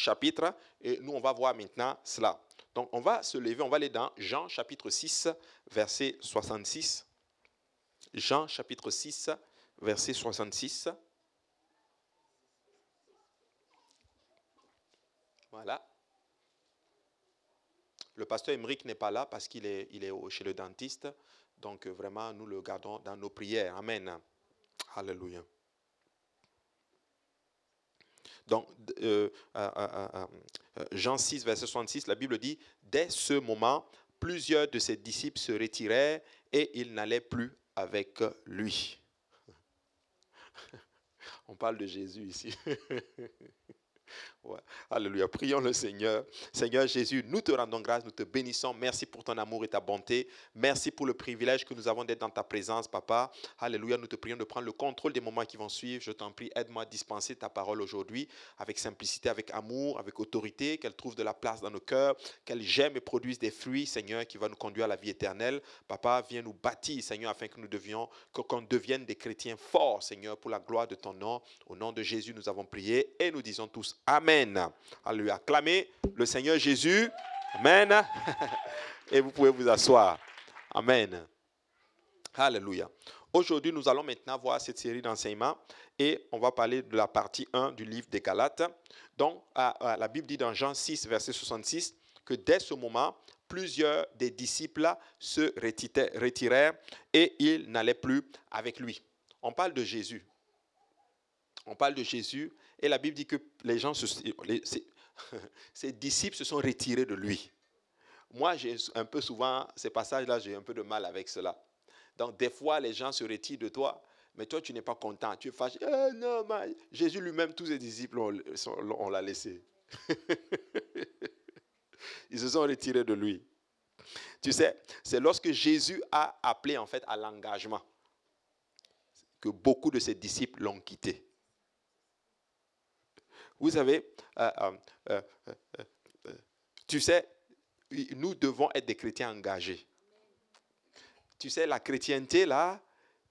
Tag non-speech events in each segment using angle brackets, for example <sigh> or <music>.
chapitres et nous, on va voir maintenant cela. Donc, on va se lever, on va aller dans Jean chapitre 6, verset 66. Jean chapitre 6, verset 66. Voilà. Le pasteur Emeric n'est pas là parce qu'il est, est chez le dentiste. Donc vraiment, nous le gardons dans nos prières. Amen. Alléluia. Donc, euh, euh, Jean 6, verset 66, la Bible dit, dès ce moment, plusieurs de ses disciples se retirèrent et ils n'allaient plus avec lui. <laughs> On parle de Jésus ici. <laughs> Alléluia. Prions le Seigneur. Seigneur Jésus, nous te rendons grâce, nous te bénissons. Merci pour ton amour et ta bonté. Merci pour le privilège que nous avons d'être dans ta présence, Papa. Alléluia. Nous te prions de prendre le contrôle des moments qui vont suivre. Je t'en prie, aide-moi à dispenser ta parole aujourd'hui avec simplicité, avec amour, avec autorité, qu'elle trouve de la place dans nos cœurs, qu'elle gemme et produise des fruits, Seigneur, qui va nous conduire à la vie éternelle. Papa, viens nous bâtir, Seigneur, afin que nous devions, qu'on devienne des chrétiens forts, Seigneur, pour la gloire de ton nom. Au nom de Jésus, nous avons prié et nous disons tous Amen. Alléluia. Acclamez le Seigneur Jésus. Amen. <laughs> Et vous pouvez vous asseoir. Amen. Alléluia. Aujourd'hui, nous allons maintenant voir cette série d'enseignements et on va parler de la partie 1 du livre des Galates. Donc, la Bible dit dans Jean 6, verset 66, que dès ce moment, plusieurs des disciples se retirèrent et ils n'allaient plus avec lui. On parle de Jésus. On parle de Jésus et la Bible dit que les gens, ses, <laughs> disciples se sont retirés de lui. Moi, j'ai un peu souvent, ces passages-là, j'ai un peu de mal avec cela. Donc, des fois, les gens se retirent de toi, mais toi, tu n'es pas content. Tu es fâché. Eh, non, Jésus lui-même, tous ses disciples, on, l'a laissé. <laughs> Ils se sont retirés de lui. Tu sais, c'est lorsque Jésus a appelé en fait à l'engagement que beaucoup de ses disciples l'ont quitté. Vous savez, euh, euh, euh, tu sais, nous devons être des chrétiens engagés. Tu sais, la chrétienté, là,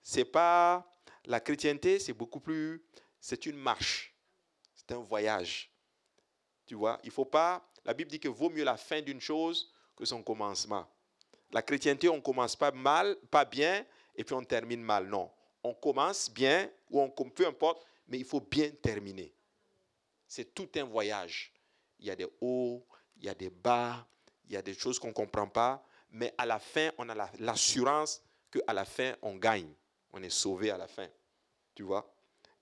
c'est pas. La chrétienté, c'est beaucoup plus. C'est une marche. C'est un voyage. Tu vois, il faut pas. La Bible dit que vaut mieux la fin d'une chose que son commencement. La chrétienté, on commence pas mal, pas bien, et puis on termine mal. Non. On commence bien, ou on, peu importe, mais il faut bien terminer. C'est tout un voyage. Il y a des hauts, il y a des bas, il y a des choses qu'on ne comprend pas, mais à la fin, on a l'assurance qu'à la fin, on gagne. On est sauvé à la fin. Tu vois?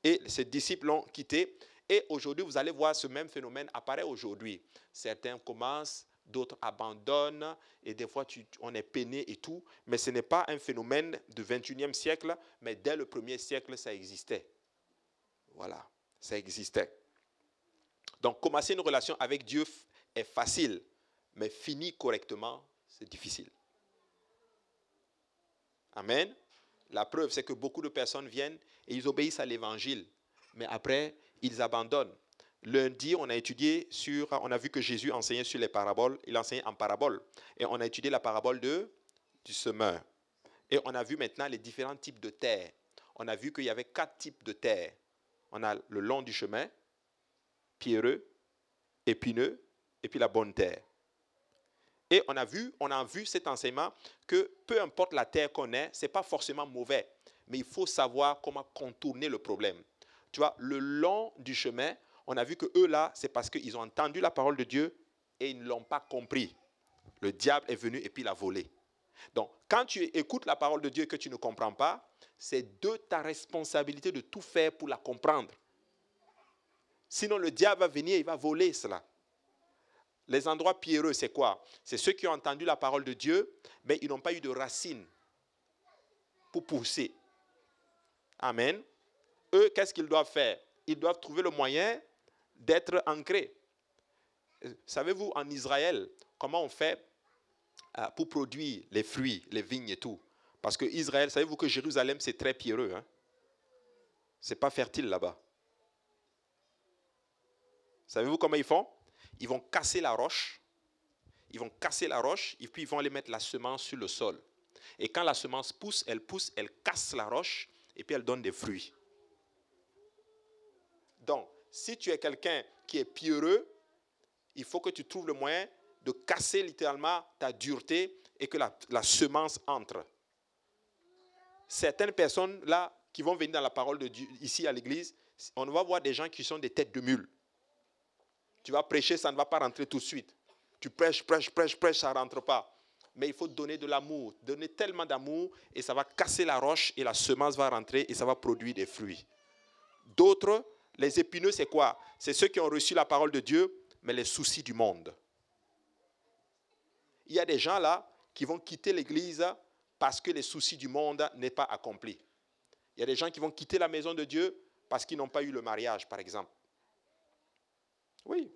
Et ces disciples l'ont quitté. Et aujourd'hui, vous allez voir ce même phénomène apparaît aujourd'hui. Certains commencent, d'autres abandonnent, et des fois, on est peiné et tout. Mais ce n'est pas un phénomène du 21e siècle, mais dès le premier siècle, ça existait. Voilà, ça existait. Donc, commencer une relation avec Dieu est facile, mais finir correctement, c'est difficile. Amen. La preuve, c'est que beaucoup de personnes viennent et ils obéissent à l'évangile, mais après, ils abandonnent. Lundi, on a étudié sur, on a vu que Jésus enseignait sur les paraboles, il enseignait en parabole. Et on a étudié la parabole de, du semeur. Et on a vu maintenant les différents types de terre. On a vu qu'il y avait quatre types de terre. On a le long du chemin, pierreux, épineux, et puis la bonne terre. Et on a vu, on a vu cet enseignement que peu importe la terre qu'on est, ce n'est pas forcément mauvais, mais il faut savoir comment contourner le problème. Tu vois, le long du chemin, on a vu que eux là, c'est parce qu'ils ont entendu la parole de Dieu et ils ne l'ont pas compris. Le diable est venu et puis il a volé. Donc, quand tu écoutes la parole de Dieu que tu ne comprends pas, c'est de ta responsabilité de tout faire pour la comprendre. Sinon, le diable va venir, il va voler cela. Les endroits pierreux, c'est quoi? C'est ceux qui ont entendu la parole de Dieu, mais ils n'ont pas eu de racines pour pousser. Amen. Eux, qu'est-ce qu'ils doivent faire? Ils doivent trouver le moyen d'être ancrés. Savez-vous, en Israël, comment on fait euh, pour produire les fruits, les vignes et tout? Parce que Israël, savez-vous que Jérusalem, c'est très pierreux. Hein? Ce n'est pas fertile là-bas. Savez-vous comment ils font? Ils vont casser la roche. Ils vont casser la roche et puis ils vont aller mettre la semence sur le sol. Et quand la semence pousse, elle pousse, elle casse la roche et puis elle donne des fruits. Donc, si tu es quelqu'un qui est pierreux, il faut que tu trouves le moyen de casser littéralement ta dureté et que la, semence entre. Certaines personnes là qui vont venir dans la parole de Dieu ici à l'église, on va voir des gens qui sont des têtes de mule. Tu vas prêcher, ça ne va pas rentrer tout de suite. Tu prêches, prêches, prêches, prêches, ça ne rentre pas. Mais il faut donner de l'amour, donner tellement d'amour et ça va casser la roche et la semence va rentrer et ça va produire des fruits. D'autres, les épineux, c'est quoi? C'est ceux qui ont reçu la parole de Dieu, mais les soucis du monde. Il y a des gens là qui vont quitter l'église parce que les soucis du monde n'est pas accomplis. Il y a des gens qui vont quitter la maison de Dieu parce qu'ils n'ont pas eu le mariage, par exemple. Oui.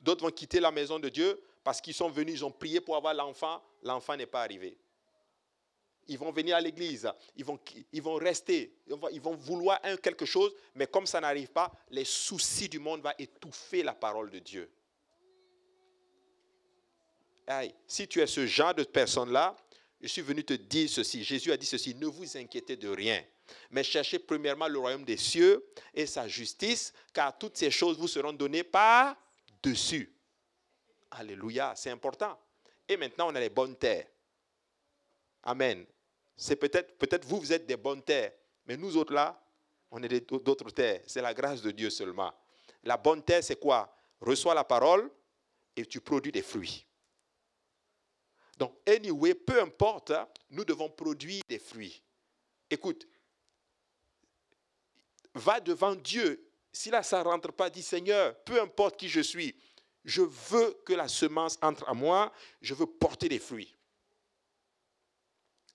D'autres vont quitter la maison de Dieu parce qu'ils sont venus, ils ont prié pour avoir l'enfant, l'enfant n'est pas arrivé. Ils vont venir à l'église, ils vont, ils vont rester, ils vont vouloir quelque chose, mais comme ça n'arrive pas, les soucis du monde vont étouffer la parole de Dieu. Si tu es ce genre de personne-là, je suis venu te dire ceci. Jésus a dit ceci, ne vous inquiétez de rien, mais cherchez premièrement le royaume des cieux et sa justice, car toutes ces choses vous seront données par dessus. Alléluia, c'est important. Et maintenant, on a les bonnes terres. Amen. C'est peut-être, peut-être vous, vous êtes des bonnes terres, mais nous autres là, on est d'autres terres. C'est la grâce de Dieu seulement. La bonne terre, c'est quoi? Reçois la parole et tu produis des fruits. Donc, anyway, peu importe, hein, nous devons produire des fruits. Écoute, va devant Dieu. Si là, ça ne rentre pas, dis Seigneur, peu importe qui je suis, je veux que la semence entre à moi, je veux porter des fruits.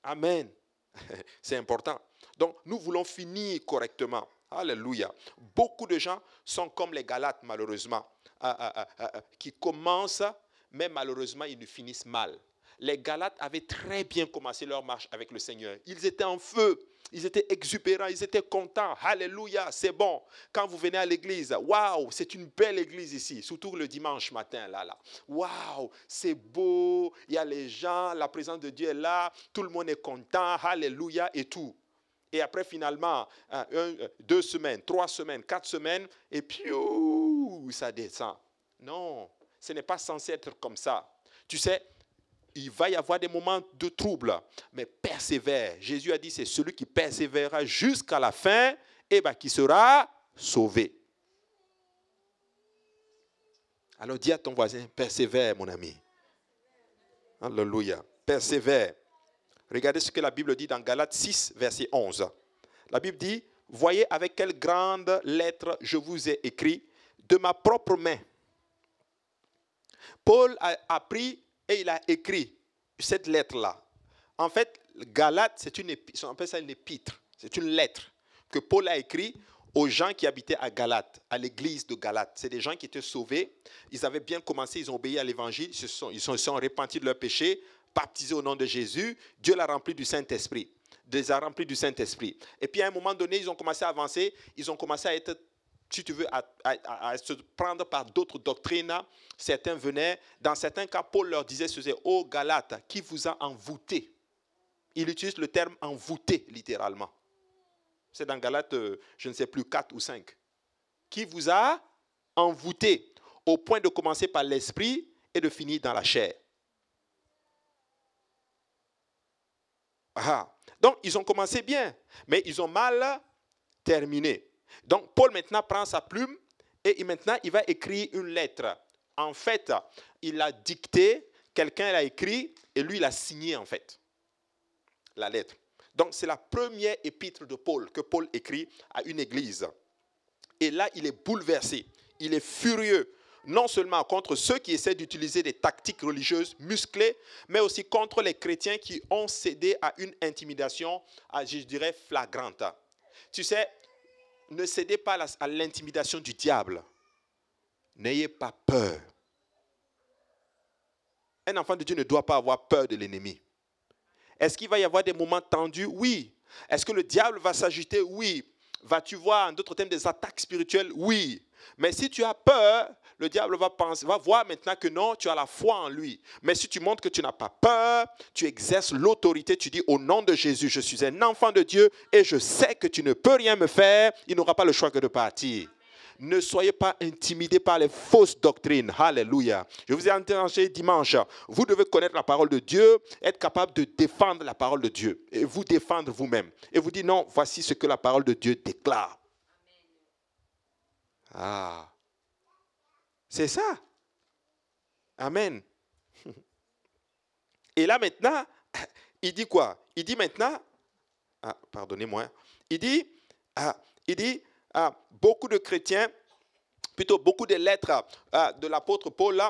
Amen. <laughs> C'est important. Donc, nous voulons finir correctement. Alléluia. Beaucoup de gens sont comme les Galates, malheureusement, ah, ah, ah, qui commencent, mais malheureusement, ils ne finissent mal les Galates avaient très bien commencé leur marche avec le Seigneur. Ils étaient en feu, ils étaient exubérants, ils étaient contents. Alléluia, c'est bon. Quand vous venez à l'église, waouh, c'est une belle église ici, surtout le dimanche matin là là. Waouh, c'est beau, il y a les gens, la présence de Dieu est là, tout le monde est content, alléluia et tout. Et après, finalement, deux semaines, trois semaines, quatre semaines, et puis, ça descend. Non, ce n'est pas censé être comme ça. Tu sais, il va y avoir des moments de trouble, mais persévère. Jésus a dit, c'est celui qui persévérera jusqu'à la fin, et ben, qui sera sauvé. Alors dis à ton voisin, persévère mon ami. Alléluia. Persévère. Regardez ce que la Bible dit dans Galates 6, verset 11. La Bible dit, voyez avec quelle grande lettre je vous ai écrit de ma propre main. Paul a appris et il a écrit cette lettre-là. En fait, Galate, c'est une, on appelle ça une épître. C'est une lettre que Paul a écrite aux gens qui habitaient à Galate, à l'église de Galate. C'est des gens qui étaient sauvés. Ils avaient bien commencé, ils ont obéi à l'évangile, ils se sont, ils repentis de leurs péchés, baptisés au nom de Jésus. Dieu l'a rempli du Saint-Esprit. Les a remplis du Saint-Esprit. Et puis à un moment donné, ils ont commencé à avancer, ils ont commencé à être si tu veux, à, se prendre par d'autres doctrines. Certains venaient, dans certains cas, Paul leur disait ceci, ô Galate, qui vous a envoûté? Il utilise le terme envoûté, littéralement. C'est dans Galate, euh, je ne sais plus, 4 ou 5. Qui vous a envoûté au point de commencer par l'esprit et de finir dans la chair. Ah. Donc, ils ont commencé bien, mais ils ont mal terminé. Donc Paul maintenant prend sa plume et maintenant il va écrire une lettre. En fait, il a dicté, quelqu'un l'a écrit et lui il signé en fait la lettre. Donc c'est la première épître de Paul que Paul écrit à une église. Et là, il est bouleversé, il est furieux, non seulement contre ceux qui essaient d'utiliser des tactiques religieuses musclées, mais aussi contre les chrétiens qui ont cédé à une intimidation, je dirais, flagrante. Tu sais, ne cédez pas à l'intimidation du diable. N'ayez pas peur. Un enfant de Dieu ne doit pas avoir peur de l'ennemi. Est-ce qu'il va y avoir des moments tendus? Oui. Est-ce que le diable va s'agiter Oui. Vas-tu voir en d'autres termes des attaques spirituelles? Oui. Mais si tu as peur, le diable va, penser, va voir maintenant que non, tu as la foi en lui. Mais si tu montres que tu n'as pas peur, tu exerces l'autorité, tu dis au nom de Jésus, je suis un enfant de Dieu et je sais que tu ne peux rien me faire, il n'aura pas le choix que de partir. Ne soyez pas intimidés par les fausses doctrines. Alléluia. Je vous ai entendu dimanche. Vous devez connaître la parole de Dieu, être capable de défendre la parole de Dieu et vous défendre vous-même. Et vous dire non, voici ce que la parole de Dieu déclare. Ah. C'est ça. Amen. <laughs> Et là maintenant, il dit quoi? Il dit maintenant, ah, pardonnez-moi, il dit, ah, il dit, ah, beaucoup de chrétiens, plutôt beaucoup de lettres de l'apôtre Paul,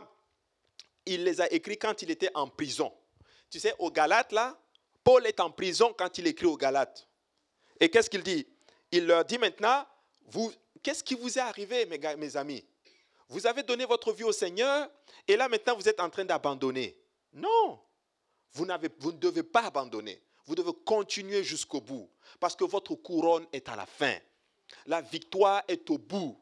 il les a écrites quand il était en prison. Tu sais, au Galates, là, Paul est en prison quand il écrit aux Galates. Et qu'est-ce qu'il dit? Il leur dit maintenant, vous, qu'est-ce qui vous est arrivé, mes amis? Vous avez donné votre vie au Seigneur et là maintenant vous êtes en train d'abandonner. Non, vous, ne devez pas abandonner. Vous devez continuer jusqu'au bout parce que votre couronne est à la fin. La victoire est au bout.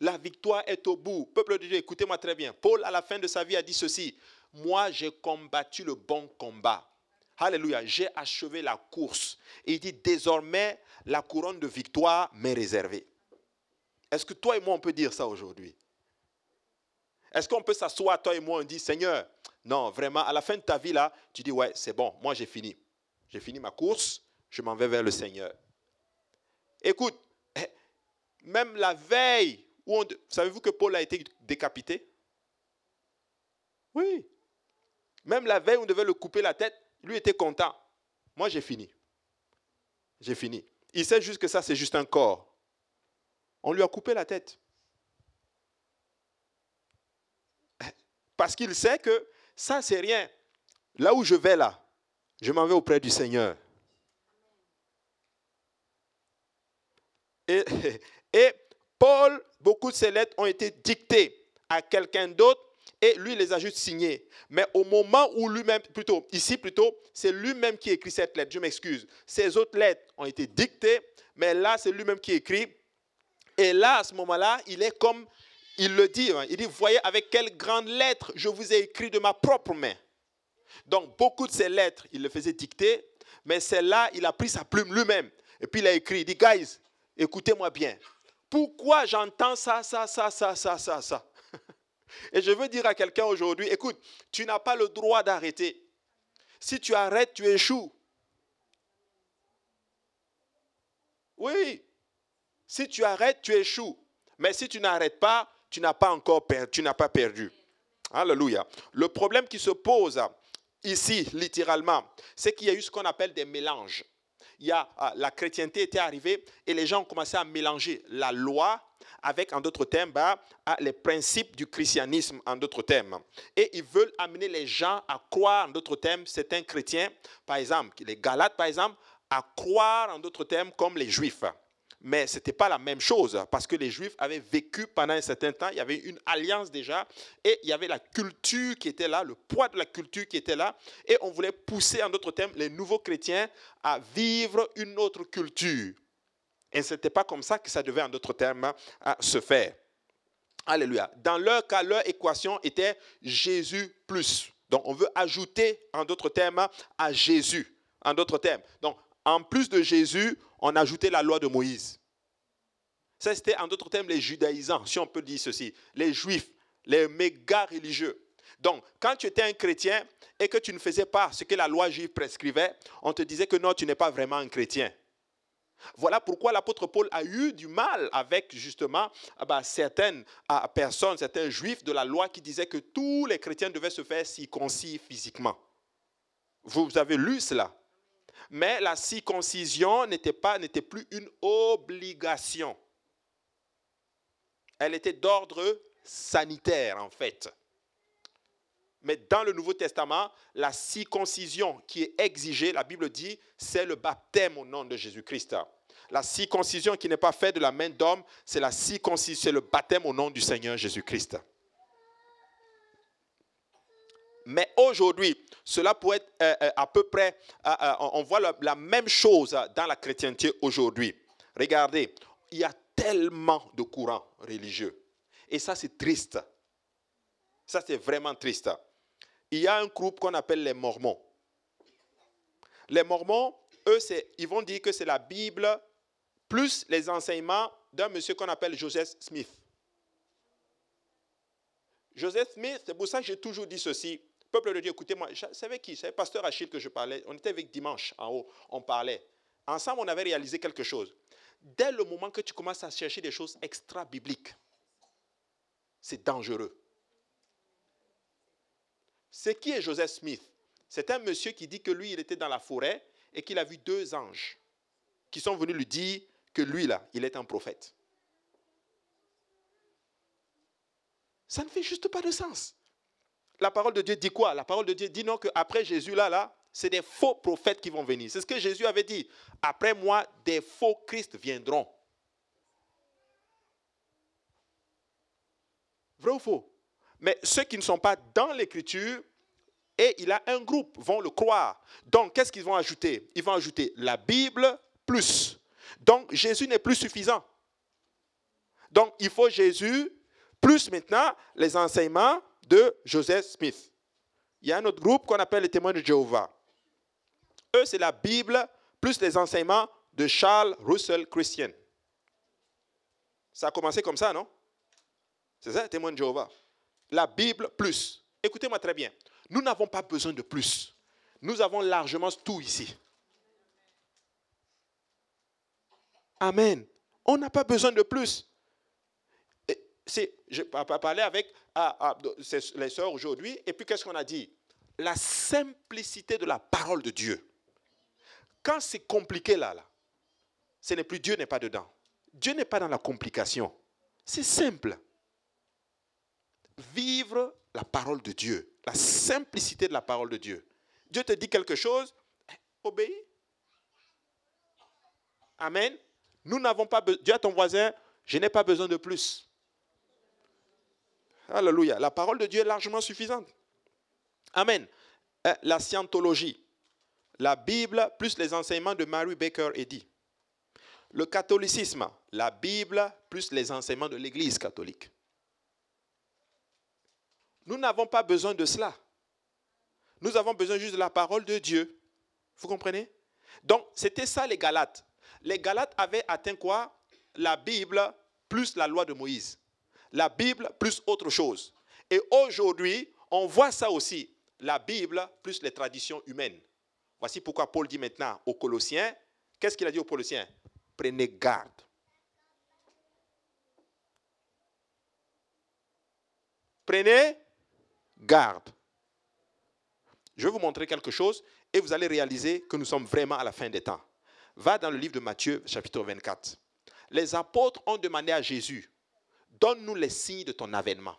La victoire est au bout. Peuple de Dieu, écoutez-moi très bien. Paul, à la fin de sa vie, a dit ceci. Moi, j'ai combattu le bon combat. Alléluia. J'ai achevé la course. Et il dit, désormais, la couronne de victoire m'est réservée. Est-ce que toi et moi, on peut dire ça aujourd'hui? Est-ce qu'on peut s'asseoir, toi et moi, on dit, Seigneur, non, vraiment, à la fin de ta vie, là, tu dis, ouais, c'est bon, moi j'ai fini. J'ai fini ma course, je m'en vais vers le Seigneur. Écoute, eh, même la veille, où savez-vous que Paul a été décapité? Oui. Même la veille où on devait le couper la tête, lui était content. Moi, j'ai fini. J'ai fini. Il sait juste que ça, c'est juste un corps. On lui a coupé la tête. Eh, parce qu'il sait que ça, c'est rien. Là où je vais là, je m'en vais auprès du Seigneur. <laughs> Et, Paul, beaucoup de ses lettres ont été dictées à quelqu'un d'autre et lui les a juste signées. Mais au moment où lui-même, plutôt, ici plutôt, c'est lui-même qui écrit cette lettre. Je m'excuse. Ces autres lettres ont été dictées, mais là, c'est lui-même qui écrit. Et là, à ce moment-là, il est comme il le dit, hein. il dit, voyez avec quelle grande lettre je vous ai écrit de ma propre main. Donc beaucoup de ces lettres, il le faisait dicter, mais celle-là, il a pris sa plume lui-même. Et puis il a écrit, il dit, guys, écoutez-moi bien. Pourquoi j'entends ça, ça, ça, ça, ça, ça, ça? <laughs> Et je veux dire à quelqu'un aujourd'hui, écoute, tu n'as pas le droit d'arrêter. Si tu arrêtes, tu échoues. Oui. Si tu arrêtes, tu échoues. Mais si tu n'arrêtes pas, tu n'as pas encore perdu, tu n'as pas perdu. Alléluia. Le problème qui se pose ici, littéralement, c'est qu'il y a eu ce qu'on appelle des mélanges. Il y a, ah, la chrétienté était arrivée et les gens ont commencé à mélanger la loi avec, en d'autres termes, bah, ah, les principes du christianisme, en d'autres termes. Et ils veulent amener les gens à croire, en d'autres termes, certains chrétiens, par exemple, les Galates, par exemple, à croire, en d'autres termes, comme les Juifs. Mais ce n'était pas la même chose parce que les Juifs avaient vécu pendant un certain temps, il y avait une alliance déjà et il y avait la culture qui était là, le poids de la culture qui était là et on voulait pousser en d'autres termes les nouveaux chrétiens à vivre une autre culture. Et ce n'était pas comme ça que ça devait en d'autres termes se faire. Alléluia. Dans leur cas, leur équation était Jésus plus. Donc on veut ajouter en d'autres termes à Jésus. En d'autres termes. Donc en plus de Jésus, on ajoutait la loi de Moïse. Ça, c'était en d'autres termes les judaïsants, si on peut dire ceci, les juifs, les méga religieux. Donc, quand tu étais un chrétien et que tu ne faisais pas ce que la loi juive prescrivait, on te disait que non, tu n'es pas vraiment un chrétien. Voilà pourquoi l'apôtre Paul a eu du mal avec justement ah bah, certaines ah, personnes, certains juifs de la loi qui disaient que tous les chrétiens devaient se faire circoncis physiquement. Vous avez lu cela mais la circoncision n'était plus une obligation. Elle était d'ordre sanitaire en fait. Mais dans le Nouveau Testament, la circoncision qui est exigée, la Bible dit, c'est le baptême au nom de Jésus-Christ. La circoncision qui n'est pas faite de la main d'homme, c'est la circoncision, c'est le baptême au nom du Seigneur Jésus-Christ. Mais aujourd'hui, cela pourrait être euh, euh, à peu près, euh, on voit la, même chose dans la chrétienté aujourd'hui. Regardez, il y a tellement de courants religieux. Et ça, c'est triste. Ça, c'est vraiment triste. Il y a un groupe qu'on appelle les Mormons. Les Mormons, eux, ils vont dire que c'est la Bible plus les enseignements d'un monsieur qu'on appelle Joseph Smith. Joseph Smith, c'est pour ça que j'ai toujours dit ceci. Peuple de Dieu, écoutez-moi, c'est avec qui? C'est pasteur Achille que je parlais. On était avec dimanche en haut, on parlait. Ensemble, on avait réalisé quelque chose. Dès le moment que tu commences à chercher des choses extra-bibliques, c'est dangereux. C'est qui est Joseph Smith C'est un monsieur qui dit que lui, il était dans la forêt et qu'il a vu deux anges qui sont venus lui dire que lui, là, il est un prophète. Ça ne fait juste pas de sens. La parole de Dieu dit quoi? La parole de Dieu dit non qu'après Jésus, là, là, c'est des faux prophètes qui vont venir. C'est ce que Jésus avait dit. Après moi, des faux Christ viendront. Vrai ou faux? Mais ceux qui ne sont pas dans l'écriture, et il a un groupe, vont le croire. Donc, qu'est-ce qu'ils vont ajouter? Ils vont ajouter la Bible plus. Donc, Jésus n'est plus suffisant. Donc, il faut Jésus plus maintenant les enseignements de Joseph Smith. Il y a un autre groupe qu'on appelle les témoins de Jéhovah. Eux, c'est la Bible plus les enseignements de Charles Russell Christian. Ça a commencé comme ça, non? C'est ça, témoin de Jéhovah. La Bible plus. Écoutez-moi très bien. Nous n'avons pas besoin de plus. Nous avons largement tout ici. Amen. On n'a pas besoin de plus. C'est, je parler avec les sœurs aujourd'hui, et puis qu'est-ce qu'on a dit? La simplicité de la parole de Dieu. Quand c'est compliqué là, là, ce n'est plus Dieu n'est pas dedans. Dieu n'est pas dans la complication. C'est simple. Vivre la parole de Dieu, la simplicité de la parole de Dieu. Dieu te dit quelque chose, obéis. Amen. Nous n'avons pas besoin. Dieu à ton voisin, je n'ai pas besoin de plus. Alléluia. La parole de Dieu est largement suffisante. Amen. Euh, la scientologie la Bible plus les enseignements de Mary Baker Eddy. Le catholicisme, la Bible plus les enseignements de l'Église catholique. Nous n'avons pas besoin de cela. Nous avons besoin juste de la parole de Dieu. Vous comprenez? Donc, c'était ça les Galates. Les Galates avaient atteint quoi? La Bible plus la loi de Moïse. La Bible plus autre chose. Et aujourd'hui, on voit ça aussi. La Bible plus les traditions humaines. Voici pourquoi Paul dit maintenant aux Colossiens, qu'est-ce qu'il a dit aux Colossiens? Prenez garde. Prenez garde. Je vais vous montrer quelque chose et vous allez réaliser que nous sommes vraiment à la fin des temps. Va dans le livre de Matthieu, chapitre 24. Les apôtres ont demandé à Jésus, donne-nous les signes de ton avènement.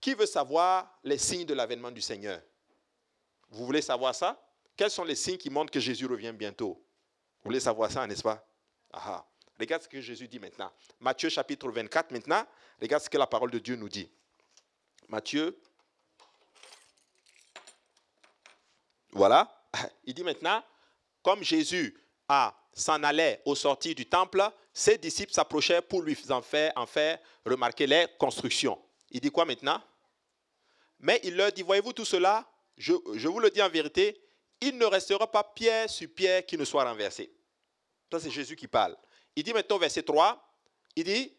Qui veut savoir les signes de l'avènement du Seigneur? Vous voulez savoir ça? Quels sont les signes qui montrent que Jésus revient bientôt? Vous voulez savoir ça, n'est-ce pas? Aha. Regarde ce que Jésus dit maintenant. Matthieu chapitre 24 maintenant. Regarde ce que la parole de Dieu nous dit. Matthieu. Voilà. <laughs> Il dit maintenant, comme Jésus s'en allait au sortir du temple, ses disciples s'approchaient pour lui en faire, en faire remarquer les constructions. Il dit quoi maintenant? Mais il leur dit, voyez-vous tout cela? Je, vous le dis en vérité, il ne restera pas pierre sur pierre qui ne soit renversé. Ça, c'est Jésus qui parle. Il dit maintenant, verset 3, il dit,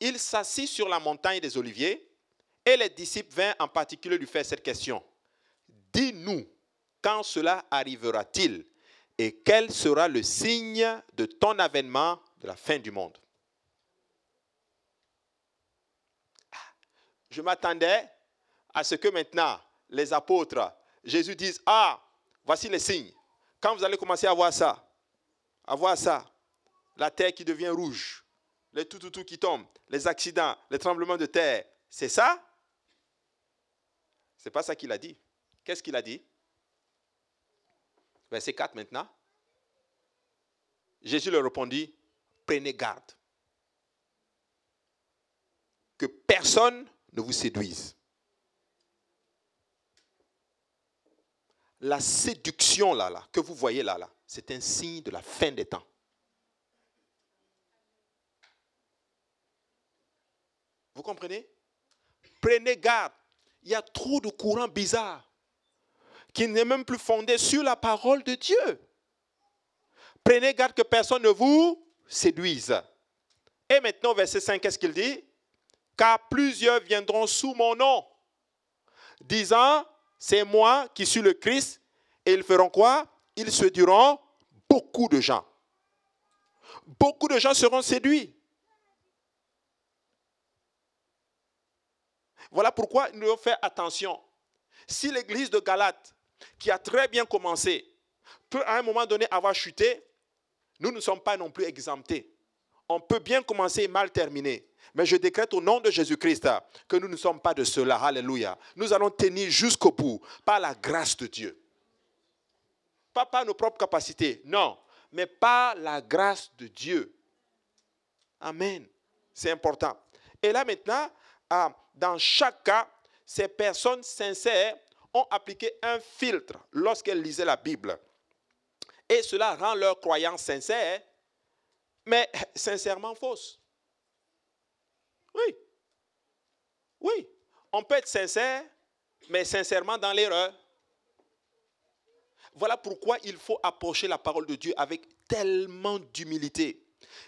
il s'assit sur la montagne des Oliviers et les disciples vinrent en particulier lui faire cette question. Dis-nous, quand cela arrivera-t-il? Et quel sera le signe de ton avènement de la fin du monde? Je m'attendais à ce que maintenant les apôtres, Jésus dise, ah, voici les signes. Quand vous allez commencer à voir ça, à voir ça, la terre qui devient rouge, les tout, tout, tout qui tombent, les accidents, les tremblements de terre, c'est ça C'est pas ça qu'il a dit. Qu'est-ce qu'il a dit? Verset 4 maintenant. Jésus leur répondit, prenez garde. Que personne ne vous séduisent. La séduction là, là, que vous voyez là, là, c'est un signe de la fin des temps. Vous comprenez? Prenez garde. Il y a trop de courants bizarres qui n'est même plus fondé sur la parole de Dieu. Prenez garde que personne ne vous séduise. Et maintenant, verset 5, qu'est-ce qu'il dit? Car plusieurs viendront sous mon nom, disant, c'est moi qui suis le Christ, et ils feront quoi? Ils séduiront beaucoup de gens. Beaucoup de gens seront séduits. Voilà pourquoi nous devons faire attention. Si l'église de Galate, qui a très bien commencé, peut à un moment donné avoir chuté, nous ne sommes pas non plus exemptés. On peut bien commencer et mal terminer. Mais je décrète au nom de Jésus-Christ que nous ne sommes pas de cela. Alléluia. Nous allons tenir jusqu'au bout par la grâce de Dieu. Pas par nos propres capacités, non, mais par la grâce de Dieu. Amen. C'est important. Et là maintenant, ah, dans chaque cas, ces personnes sincères ont appliqué un filtre lorsqu'elles lisaient la Bible. Et cela rend leur croyance sincère, mais sincèrement fausse. Oui. Oui. On peut être sincère, mais sincèrement dans l'erreur. Voilà pourquoi il faut approcher la parole de Dieu avec tellement d'humilité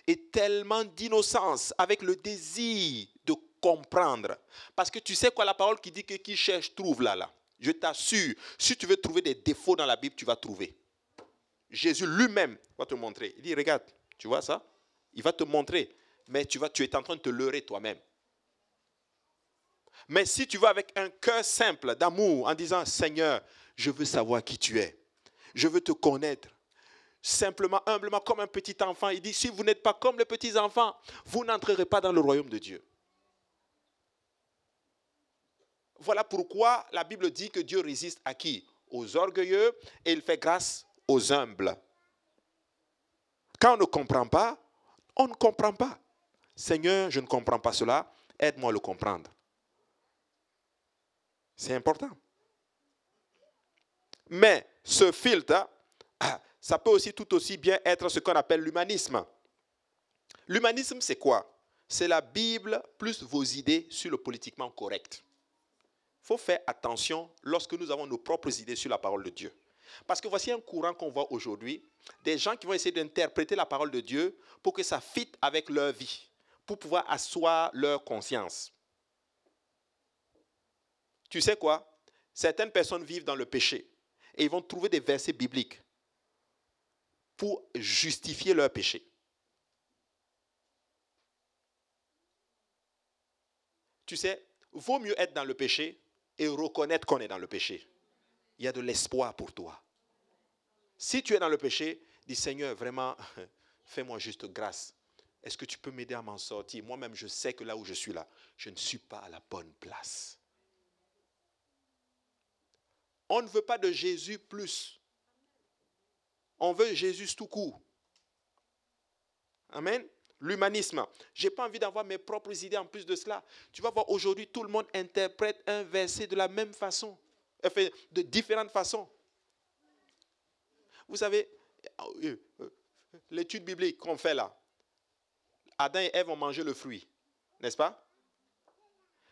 et tellement d'innocence, avec le désir de comprendre. Parce que tu sais quoi, la parole qui dit que qui cherche trouve là, là. Je t'assure, si tu veux trouver des défauts dans la Bible, tu vas trouver. Jésus lui-même va te montrer. Il dit, regarde, tu vois ça? Il va te montrer. Mais tu, vas, tu es en train de te leurrer toi-même. Mais si tu vas avec un cœur simple d'amour en disant, Seigneur, je veux savoir qui tu es. Je veux te connaître. Simplement, humblement, comme un petit enfant. Il dit, si vous n'êtes pas comme les petits enfants, vous n'entrerez pas dans le royaume de Dieu. Voilà pourquoi la Bible dit que Dieu résiste à qui? Aux orgueilleux et il fait grâce aux humbles. Quand on ne comprend pas, on ne comprend pas. Seigneur, je ne comprends pas cela, aide-moi à le comprendre. C'est important. Mais ce filtre, ah, ça peut aussi tout aussi bien être ce qu'on appelle l'humanisme. L'humanisme, c'est quoi? C'est la Bible plus vos idées sur le politiquement correct. Faut faire attention lorsque nous avons nos propres idées sur la parole de Dieu. Parce que voici un courant qu'on voit aujourd'hui, des gens qui vont essayer d'interpréter la parole de Dieu pour que ça fitte avec leur vie, pour pouvoir asseoir leur conscience. Tu sais quoi? Certaines personnes vivent dans le péché et ils vont trouver des versets bibliques pour justifier leur péché. Tu sais, vaut mieux être dans le péché et reconnaître qu'on est dans le péché il y a de l'espoir pour toi. Si tu es dans le péché, dis Seigneur, vraiment, <laughs> fais-moi juste grâce. Est-ce que tu peux m'aider à m'en sortir? Moi-même, je sais que là où je suis là, je ne suis pas à la bonne place. On ne veut pas de Jésus plus. On veut Jésus tout court. Amen. L'humanisme. Je n'ai pas envie d'avoir mes propres idées en plus de cela. Tu vas voir aujourd'hui, tout le monde interprète un verset de la même façon fait de différentes façons. Vous savez, euh, euh, l'étude biblique qu'on fait là, Adam et Ève ont mangé le fruit, n'est-ce pas?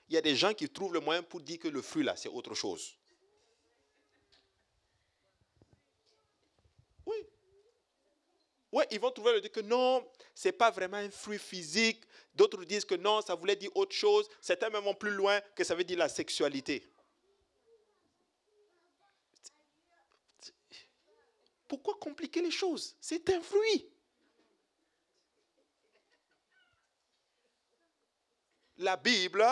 Il y a des gens qui trouvent le moyen pour dire que le fruit là, c'est autre chose. Oui. Oui, ils vont trouver le dire que non, ce n'est pas vraiment un fruit physique. D'autres disent que non, ça voulait dire autre chose. Certains même vont plus loin que ça veut dire la sexualité. Pourquoi compliquer les choses? C'est un fruit. La Bible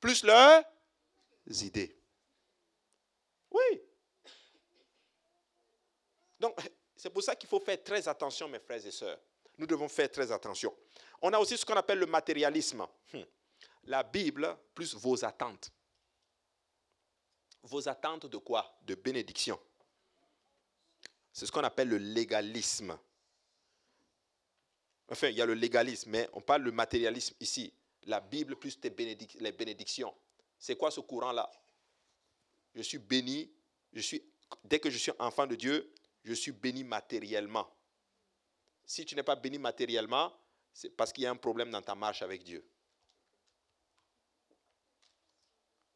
plus leurs idées. Oui. Donc, c'est pour ça qu'il faut faire très attention, mes frères et sœurs. Nous devons faire très attention. On a aussi ce qu'on appelle le matérialisme. Hmm. La Bible plus vos attentes. Vos attentes de quoi? De bénédiction. C'est ce qu'on appelle le légalisme. Enfin, il y a le légalisme, mais on parle du matérialisme ici. La Bible plus les bénédictions. C'est quoi ce courant-là? Je suis béni, je suis, dès que je suis enfant de Dieu, je suis béni matériellement. Si tu n'es pas béni matériellement, c'est parce qu'il y a un problème dans ta marche avec Dieu.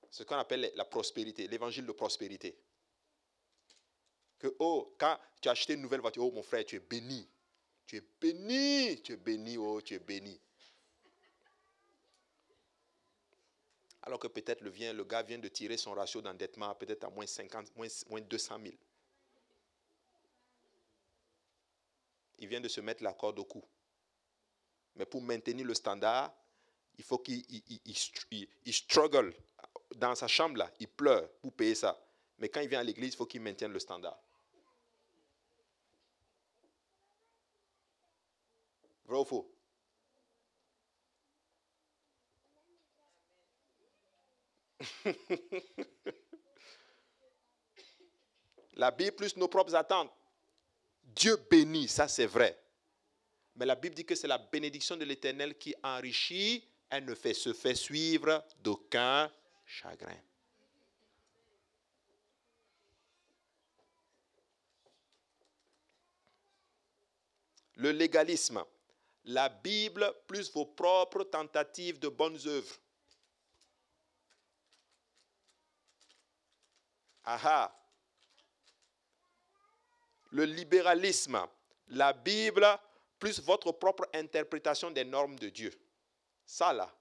Ce qu'on appelle la prospérité, l'évangile de prospérité que, oh, quand tu as acheté une nouvelle voiture, oh mon frère, tu es béni. Tu es béni, tu es béni, oh, tu es béni. Alors que peut-être le, le gars vient de tirer son ratio d'endettement peut-être à moins 50, moins, moins 200 000. Il vient de se mettre la corde au cou. Mais pour maintenir le standard, il faut qu'il il, struggle dans sa chambre là, il pleure pour payer ça. Mais quand il vient à l'église, il faut qu'il maintienne le standard. Vrai ou faux? <laughs> La Bible plus nos propres attentes. Dieu bénit, ça c'est vrai. Mais la Bible dit que c'est la bénédiction de l'Éternel qui enrichit, elle ne fait, se fait suivre d'aucun chagrin. Le légalisme, la Bible plus vos propres tentatives de bonnes œuvres. Aha. Le libéralisme, la Bible plus votre propre interprétation des normes de Dieu. Ça là,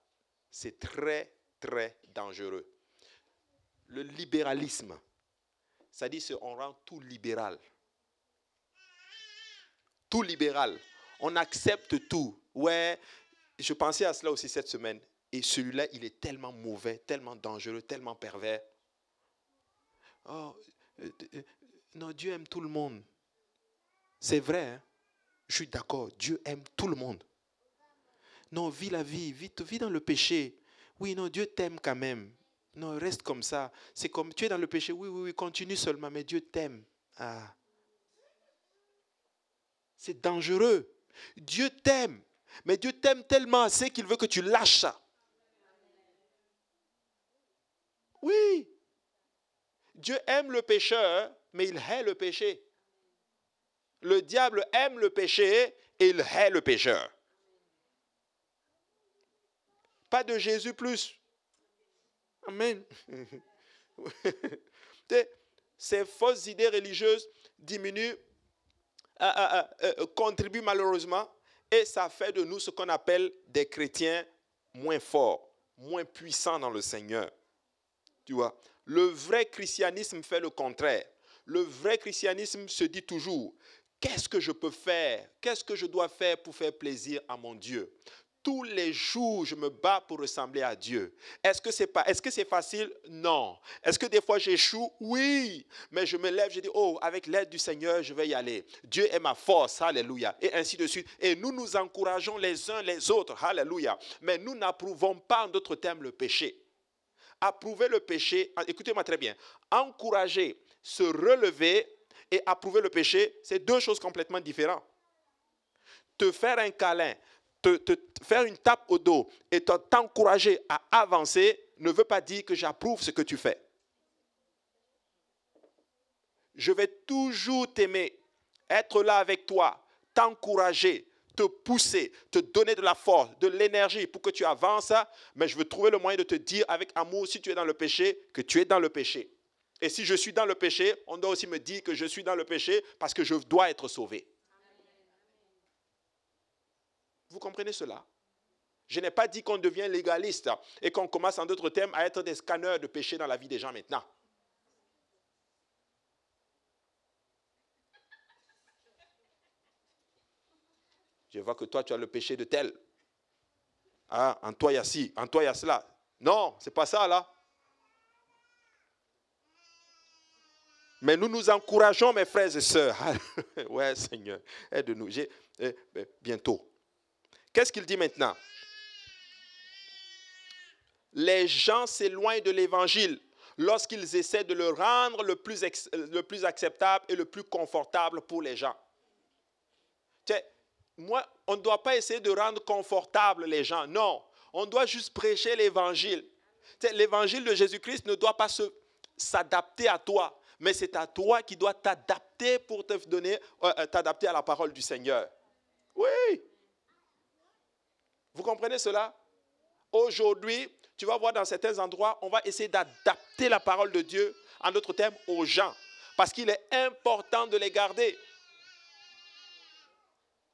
c'est très, très dangereux. Le libéralisme, ça dit on rend tout libéral. Tout libéral. On accepte tout. Ouais, je pensais à cela aussi cette semaine. Et celui-là, il est tellement mauvais, tellement dangereux, tellement pervers. Oh, euh, euh, non, Dieu aime tout le monde. C'est vrai, hein? je suis d'accord, Dieu aime tout le monde. Non, vis la vie, vis, dans le péché. Oui, non, Dieu t'aime quand même. Non, reste comme ça. C'est comme tu es dans le péché. Oui, oui, oui, continue seulement, mais Dieu t'aime. Ah. C'est dangereux. Dieu t'aime. Mais Dieu t'aime tellement assez qu'il veut que tu lâches ça. Oui. Dieu aime le pécheur, mais il hait le péché. Le diable aime le péché et il hait le pécheur. Pas de Jésus plus. Amen. <laughs> Ces fausses idées religieuses diminuent, euh, euh, euh, contribuent malheureusement, et ça fait de nous ce qu'on appelle des chrétiens moins forts, moins puissants dans le Seigneur. Tu vois, le vrai christianisme fait le contraire. Le vrai christianisme se dit toujours, qu'est-ce que je peux faire? Qu'est-ce que je dois faire pour faire plaisir à mon Dieu? Tous les jours, je me bats pour ressembler à Dieu. Est-ce que c'est pas, est-ce que c'est facile? Non. Est-ce que des fois j'échoue? Oui. Mais je me lève, je dis oh, avec l'aide du Seigneur, je vais y aller. Dieu est ma force, alléluia. Et ainsi de suite. Et nous nous encourageons les uns les autres, alléluia. Mais nous n'approuvons pas, en d'autres termes, le péché. Approuver le péché, écoutez-moi très bien. Encourager, se relever et approuver le péché, c'est deux choses complètement différentes. Te faire un câlin, te, faire une tape au dos et t'encourager à avancer ne veut pas dire que j'approuve ce que tu fais. Je vais toujours t'aimer, être là avec toi, t'encourager, te pousser, te donner de la force, de l'énergie pour que tu avances, mais je veux trouver le moyen de te dire avec amour, si tu es dans le péché, que tu es dans le péché. Et si je suis dans le péché, on doit aussi me dire que je suis dans le péché parce que je dois être sauvé. Vous comprenez cela? Je n'ai pas dit qu'on devient légaliste et qu'on commence en d'autres termes à être des scanners de péché dans la vie des gens maintenant. Je vois que toi, tu as le péché de tel. Ah, en toi, il y a ci, en toi, il y a cela. Non, c'est pas ça, là. Mais nous nous encourageons, mes frères et sœurs. <laughs> ouais, Seigneur, aide-nous. Eh, ben, bientôt. Qu'est-ce qu'il dit maintenant? Les gens s'éloignent de l'évangile lorsqu'ils essaient de le rendre le plus, le plus acceptable et le plus confortable pour les gens. moi, on ne doit pas essayer de rendre confortable les gens. Non, on doit juste prêcher l'évangile. L'évangile de Jésus-Christ ne doit pas s'adapter à toi, mais c'est à toi qui dois t'adapter pour te donner, euh, euh, t'adapter à la parole du Seigneur. Oui. Vous comprenez cela? Aujourd'hui, tu vas voir dans certains endroits, on va essayer d'adapter la parole de Dieu, en d'autres termes, aux gens, parce qu'il est important de les garder.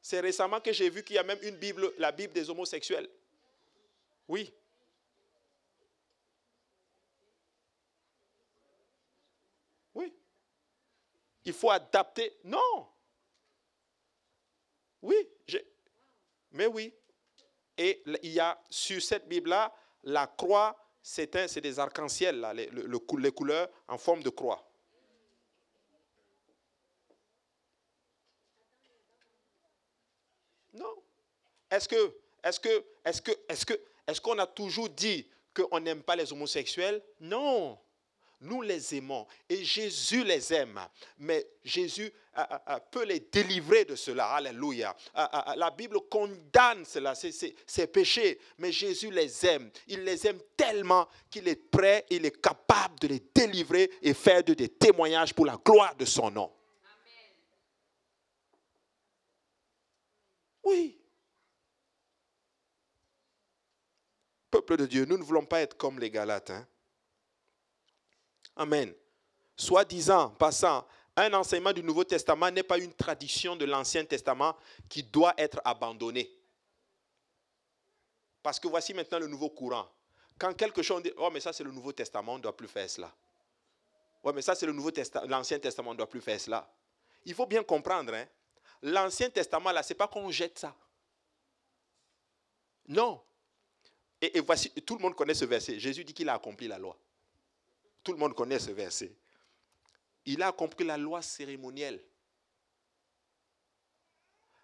C'est récemment que j'ai vu qu'il y a même une Bible, la Bible des homosexuels. Oui. Oui. Il faut adapter. Non. Oui. Mais oui. Et il y a sur cette Bible-là, la croix, c'est des arcs-en-ciel, les, les couleurs en forme de croix. Non. Est-ce que, est-ce que, est-ce que, est-ce que, est-ce qu'on a toujours dit qu'on n'aime pas les homosexuels? Non. Nous les aimons et Jésus les aime. Mais Jésus peut les délivrer de cela. Alléluia. La Bible condamne cela, ces péchés. Mais Jésus les aime. Il les aime tellement qu'il est prêt, il est capable de les délivrer et faire de des témoignages pour la gloire de son nom. Oui. Peuple de Dieu, nous ne voulons pas être comme les Galates. Hein. Amen. Soit disant, passant, un enseignement du Nouveau Testament n'est pas une tradition de l'Ancien Testament qui doit être abandonnée. Parce que voici maintenant le nouveau courant. Quand quelque chose dit, oh mais ça c'est le Nouveau Testament, on ne doit plus faire cela. Oh mais ça c'est le Nouveau Testament, l'Ancien Testament, on ne doit plus faire cela. Il faut bien comprendre, hein, l'Ancien Testament, là, ce n'est pas qu'on jette ça. Non. Et, voici, tout le monde connaît ce verset. Jésus dit qu'il a accompli la loi. Tout le monde connaît ce verset. Il a accompli la loi cérémonielle.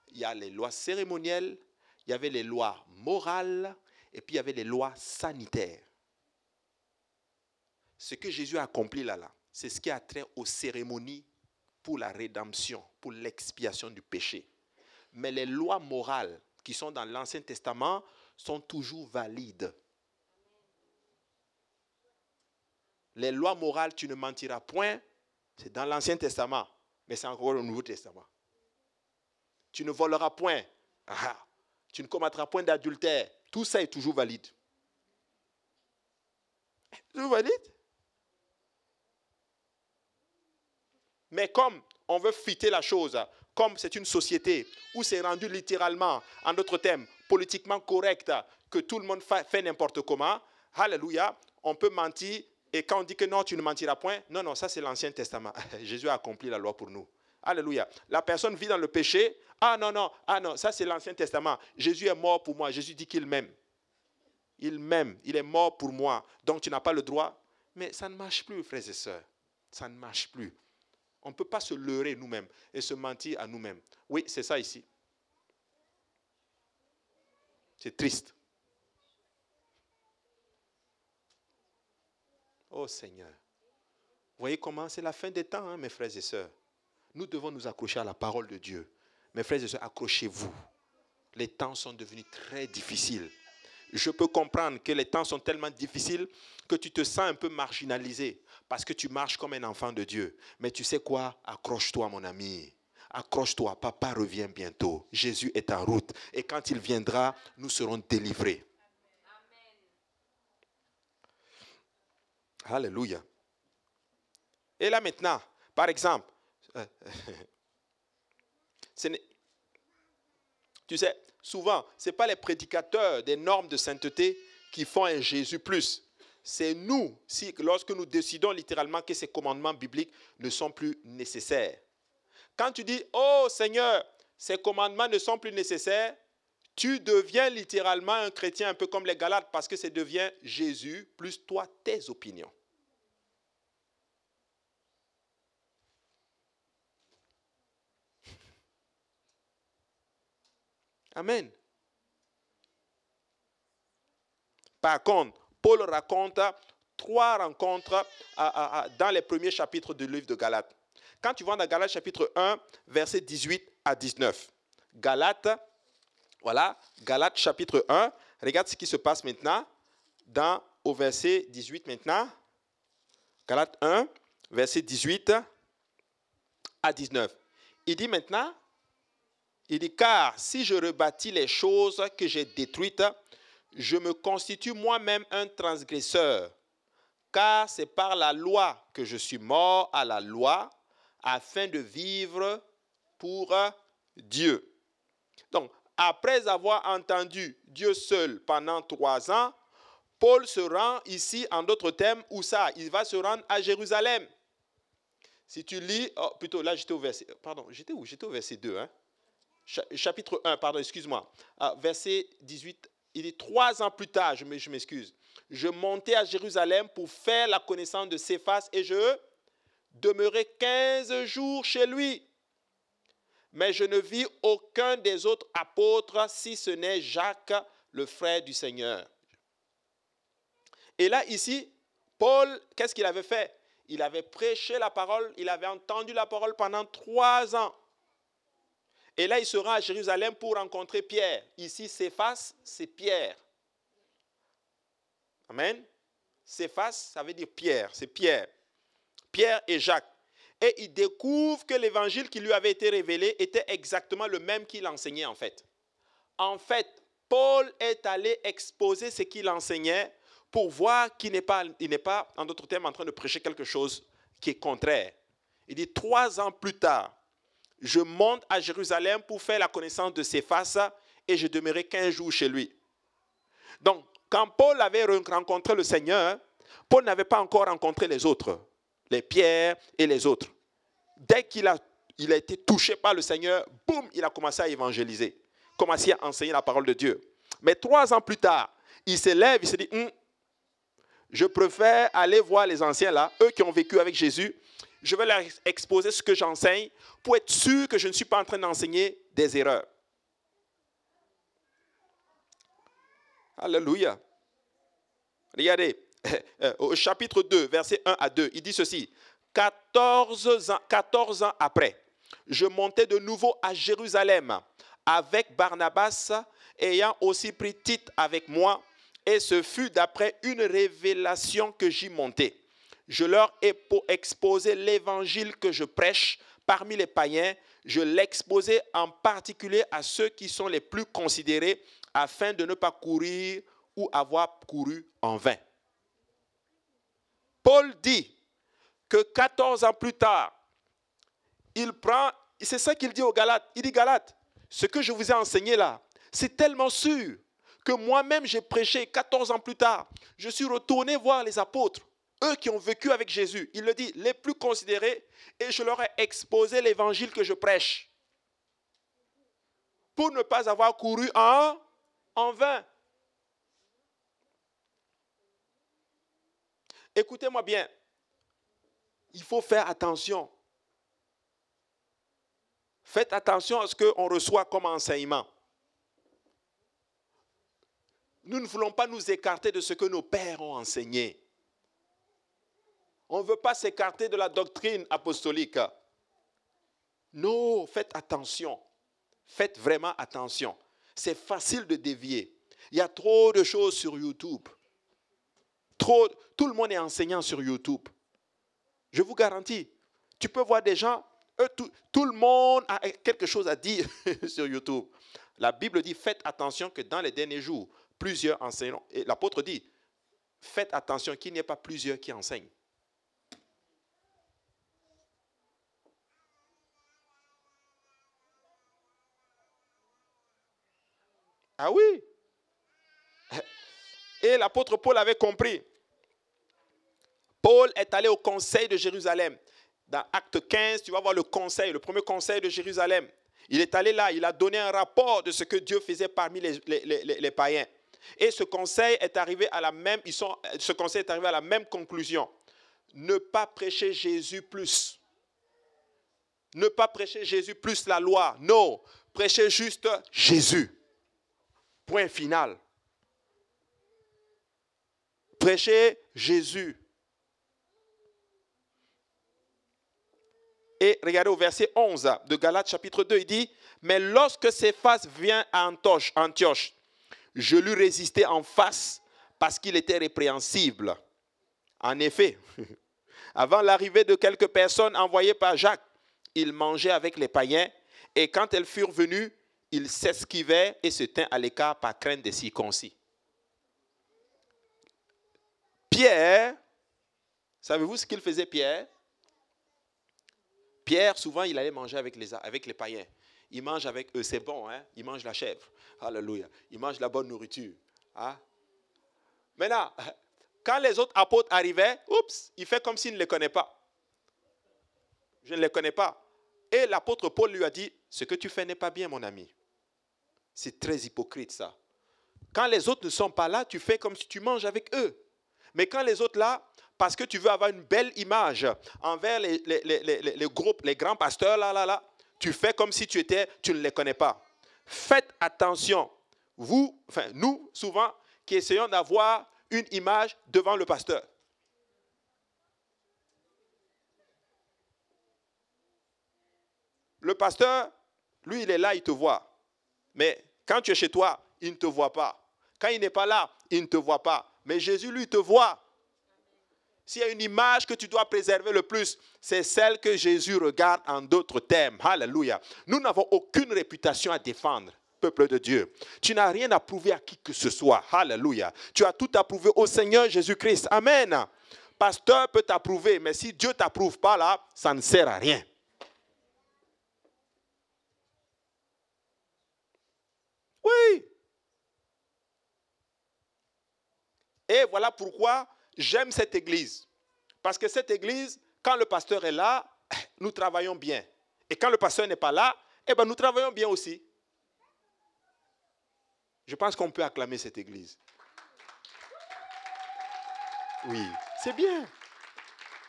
Il y a les lois cérémonielles, il y avait les lois morales, et puis il y avait les lois sanitaires. Ce que Jésus a accompli là, là c'est ce qui a trait aux cérémonies pour la rédemption, pour l'expiation du péché. Mais les lois morales qui sont dans l'Ancien Testament sont toujours valides. Les lois morales, tu ne mentiras point, c'est dans l'Ancien Testament, mais c'est encore le Nouveau Testament. Tu ne voleras point, ah, tu ne commettras point d'adultère, tout ça est toujours valide. Toujours valide? Mais comme on veut fitter la chose, comme c'est une société où c'est rendu littéralement, en d'autres termes, politiquement correct, que tout le monde fait n'importe comment, alléluia, on peut mentir. Et quand on dit que non, tu ne mentiras point, non, non, ça c'est l'Ancien Testament. <laughs> Jésus a accompli la loi pour nous. Alléluia. La personne vit dans le péché. Ah non, non, ah non, ça c'est l'Ancien Testament. Jésus est mort pour moi. Jésus dit qu'il m'aime. Il m'aime. Il est mort pour moi. Donc tu n'as pas le droit. Mais ça ne marche plus, frères et sœurs. Ça ne marche plus. On ne peut pas se leurrer nous-mêmes et se mentir à nous-mêmes. Oui, c'est ça ici. C'est triste. Oh Seigneur. Voyez comment c'est la fin des temps, hein, mes frères et sœurs. Nous devons nous accrocher à la parole de Dieu. Mes frères et sœurs, accrochez-vous. Les temps sont devenus très difficiles. Je peux comprendre que les temps sont tellement difficiles que tu te sens un peu marginalisé parce que tu marches comme un enfant de Dieu. Mais tu sais quoi? Accroche-toi, mon ami. Accroche-toi, papa revient bientôt. Jésus est en route. Et quand il viendra, nous serons délivrés. Alléluia. Et là maintenant, par exemple, <laughs> tu sais, souvent, ce n'est pas les prédicateurs des normes de sainteté qui font un Jésus plus c'est nous, si, lorsque nous décidons littéralement que ces commandements bibliques ne sont plus nécessaires. Quand tu dis, oh Seigneur, ces commandements ne sont plus nécessaires, tu deviens littéralement un chrétien un peu comme les Galates parce que ça devient Jésus plus toi, tes opinions. <laughs> Amen. Par contre, Paul raconte trois rencontres dans les premiers chapitres du livre de Galates. Quand tu vas dans Galates chapitre 1, verset 18 à 19. Galates, voilà, Galates chapitre 1, regarde ce qui se passe maintenant dans, au verset 18 maintenant. Galates 1, verset 18 à 19. Il dit maintenant, il dit, car si je rebâtis les choses que j'ai détruites, je me constitue moi-même un transgresseur, car c'est par la loi que je suis mort à la loi, afin de vivre pour Dieu. Donc, après avoir entendu Dieu seul pendant trois ans, Paul se rend ici, en d'autres termes, où ça? Il va se rendre à Jérusalem. Si tu lis, oh, plutôt là j'étais au verset, pardon, j'étais où? J'étais au verset 2, hein? chapitre 1, pardon, excuse-moi, ah, verset 18, il est trois ans plus tard, je m'excuse, je montais à Jérusalem pour faire la connaissance de Céphas et je demeurais 15 jours chez lui. Mais je ne vis aucun des autres apôtres si ce n'est Jacques, le frère du Seigneur. Et là, ici, Paul, qu'est-ce qu'il avait fait? Il avait prêché la parole, il avait entendu la parole pendant trois ans. Et là, il sera à Jérusalem pour rencontrer Pierre. Ici, Céphas, c'est Pierre. Amen. Céphas, ça veut dire Pierre, c'est Pierre. Pierre et Jacques. Et il découvre que l'évangile qui lui avait été révélé était exactement le même qu'il enseignait en fait. En fait, Paul est allé exposer ce qu'il enseignait pour voir qu'il n'est pas, il n'est pas, en d'autres termes, en train de prêcher quelque chose qui est contraire. Il dit, trois ans plus tard, je monte à Jérusalem pour faire la connaissance de Céphas et je demeurai 15 jours chez lui. Donc, quand Paul avait rencontré le Seigneur, Paul n'avait pas encore rencontré les autres, les pierres et les autres. Dès qu'il a, été touché par le Seigneur, boum, il a commencé à évangéliser, commencé à enseigner la parole de Dieu. Mais trois ans plus tard, il se lève, il se dit, hum, je préfère aller voir les anciens là, eux qui ont vécu avec Jésus, je vais leur exposer ce que j'enseigne pour être sûr que je ne suis pas en train d'enseigner des erreurs. Alléluia. Regardez, <coughs> au chapitre 2, versets 1 à 2, il dit ceci. 14 ans, 14 ans après, je montais de nouveau à Jérusalem avec Barnabas, ayant aussi pris Tite avec moi, et ce fut d'après une révélation que j'y montais je leur ai exposé l'évangile que je prêche parmi les païens. Je l'exposais en particulier à ceux qui sont les plus considérés afin de ne pas courir ou avoir couru en vain. Paul dit que 14 ans plus tard, il prend, c'est ça qu'il dit aux Galates, il dit Galates, ce que je vous ai enseigné là, c'est tellement sûr que moi-même j'ai prêché 14 ans plus tard. Je suis retourné voir les apôtres eux qui ont vécu avec Jésus, il le dit, les plus considérés, et je leur ai exposé l'évangile que je prêche. Pour ne pas avoir couru en, en vain. Écoutez-moi bien, il faut faire attention. Faites attention à ce qu'on reçoit comme enseignement. Nous ne voulons pas nous écarter de ce que nos pères ont enseigné. On ne veut pas s'écarter de la doctrine apostolique. Non, faites attention. Faites vraiment attention. C'est facile de dévier. Il y a trop de choses sur YouTube. Tout le monde est enseignant sur YouTube. Je vous garantis, tu peux voir des gens, tout, le monde a quelque chose à dire <laughs> sur YouTube. La Bible dit, faites attention que dans les derniers jours, plusieurs enseignants, et l'apôtre dit, faites attention qu'il n'y ait pas plusieurs qui enseignent. Ah oui. Et l'apôtre Paul avait compris. Paul est allé au conseil de Jérusalem. Dans Acte 15, tu vas voir le conseil, le premier conseil de Jérusalem. Il est allé là, il a donné un rapport de ce que Dieu faisait parmi les, les, païens. Et ce conseil est arrivé à la même, ils sont, ce conseil est arrivé à la même conclusion. Ne pas prêcher Jésus plus. Ne pas prêcher Jésus plus la loi. Non, prêcher juste Jésus. Point final. Prêcher Jésus. Et regardez au verset 11 de Galates chapitre 2, il dit, mais lorsque Céphas vient à Antioche, je lui résistais en face parce qu'il était répréhensible. En effet, <laughs> avant l'arrivée de quelques personnes envoyées par Jacques, il mangeait avec les païens, et quand elles furent venues, il s'esquivait et se tint à l'écart par crainte des circoncis. Pierre, savez-vous ce qu'il faisait Pierre? Pierre, souvent, il allait manger avec les, païens. ils mangent avec eux, c'est bon, hein? ils mangent la chèvre. Alléluia. Ils mangent la bonne nourriture. Hein? Maintenant, quand les autres apôtres arrivaient, oups, il fait comme s'il ne les connaît pas. Je ne les connais pas. Et l'apôtre Paul lui a dit, ce que tu fais n'est pas bien, mon ami. C'est très hypocrite ça. Quand les autres ne sont pas là, tu fais comme si tu manges avec eux. Mais quand les autres là, parce que tu veux avoir une belle image envers les, groupes, les grands pasteurs là, là, là, tu fais comme si tu étais, tu ne les connais pas. Faites attention. Vous, nous, souvent, qui essayons d'avoir une image devant le pasteur. Le pasteur, lui, il est là, il te voit. Mais quand tu es chez toi, il ne te voit pas. Quand il n'est pas là, il ne te voit pas. Mais Jésus, lui, te voit. S'il y a une image que tu dois préserver le plus, c'est celle que Jésus regarde en d'autres termes. Alléluia. Nous n'avons aucune réputation à défendre peuple de Dieu. Tu n'as rien à prouver à qui que ce soit. Alléluia. Tu as tout à prouver au Seigneur Jésus-Christ. Amen. Pasteur peut t'approuver, mais si Dieu t'approuve pas là, ça ne sert à rien. Oui. Et voilà pourquoi j'aime cette église. Parce que cette église, quand le pasteur est là, <laughs> nous travaillons bien. Et quand le pasteur n'est pas là, eh ben, nous travaillons bien aussi. Je pense qu'on peut acclamer cette église. Oui, c'est bien.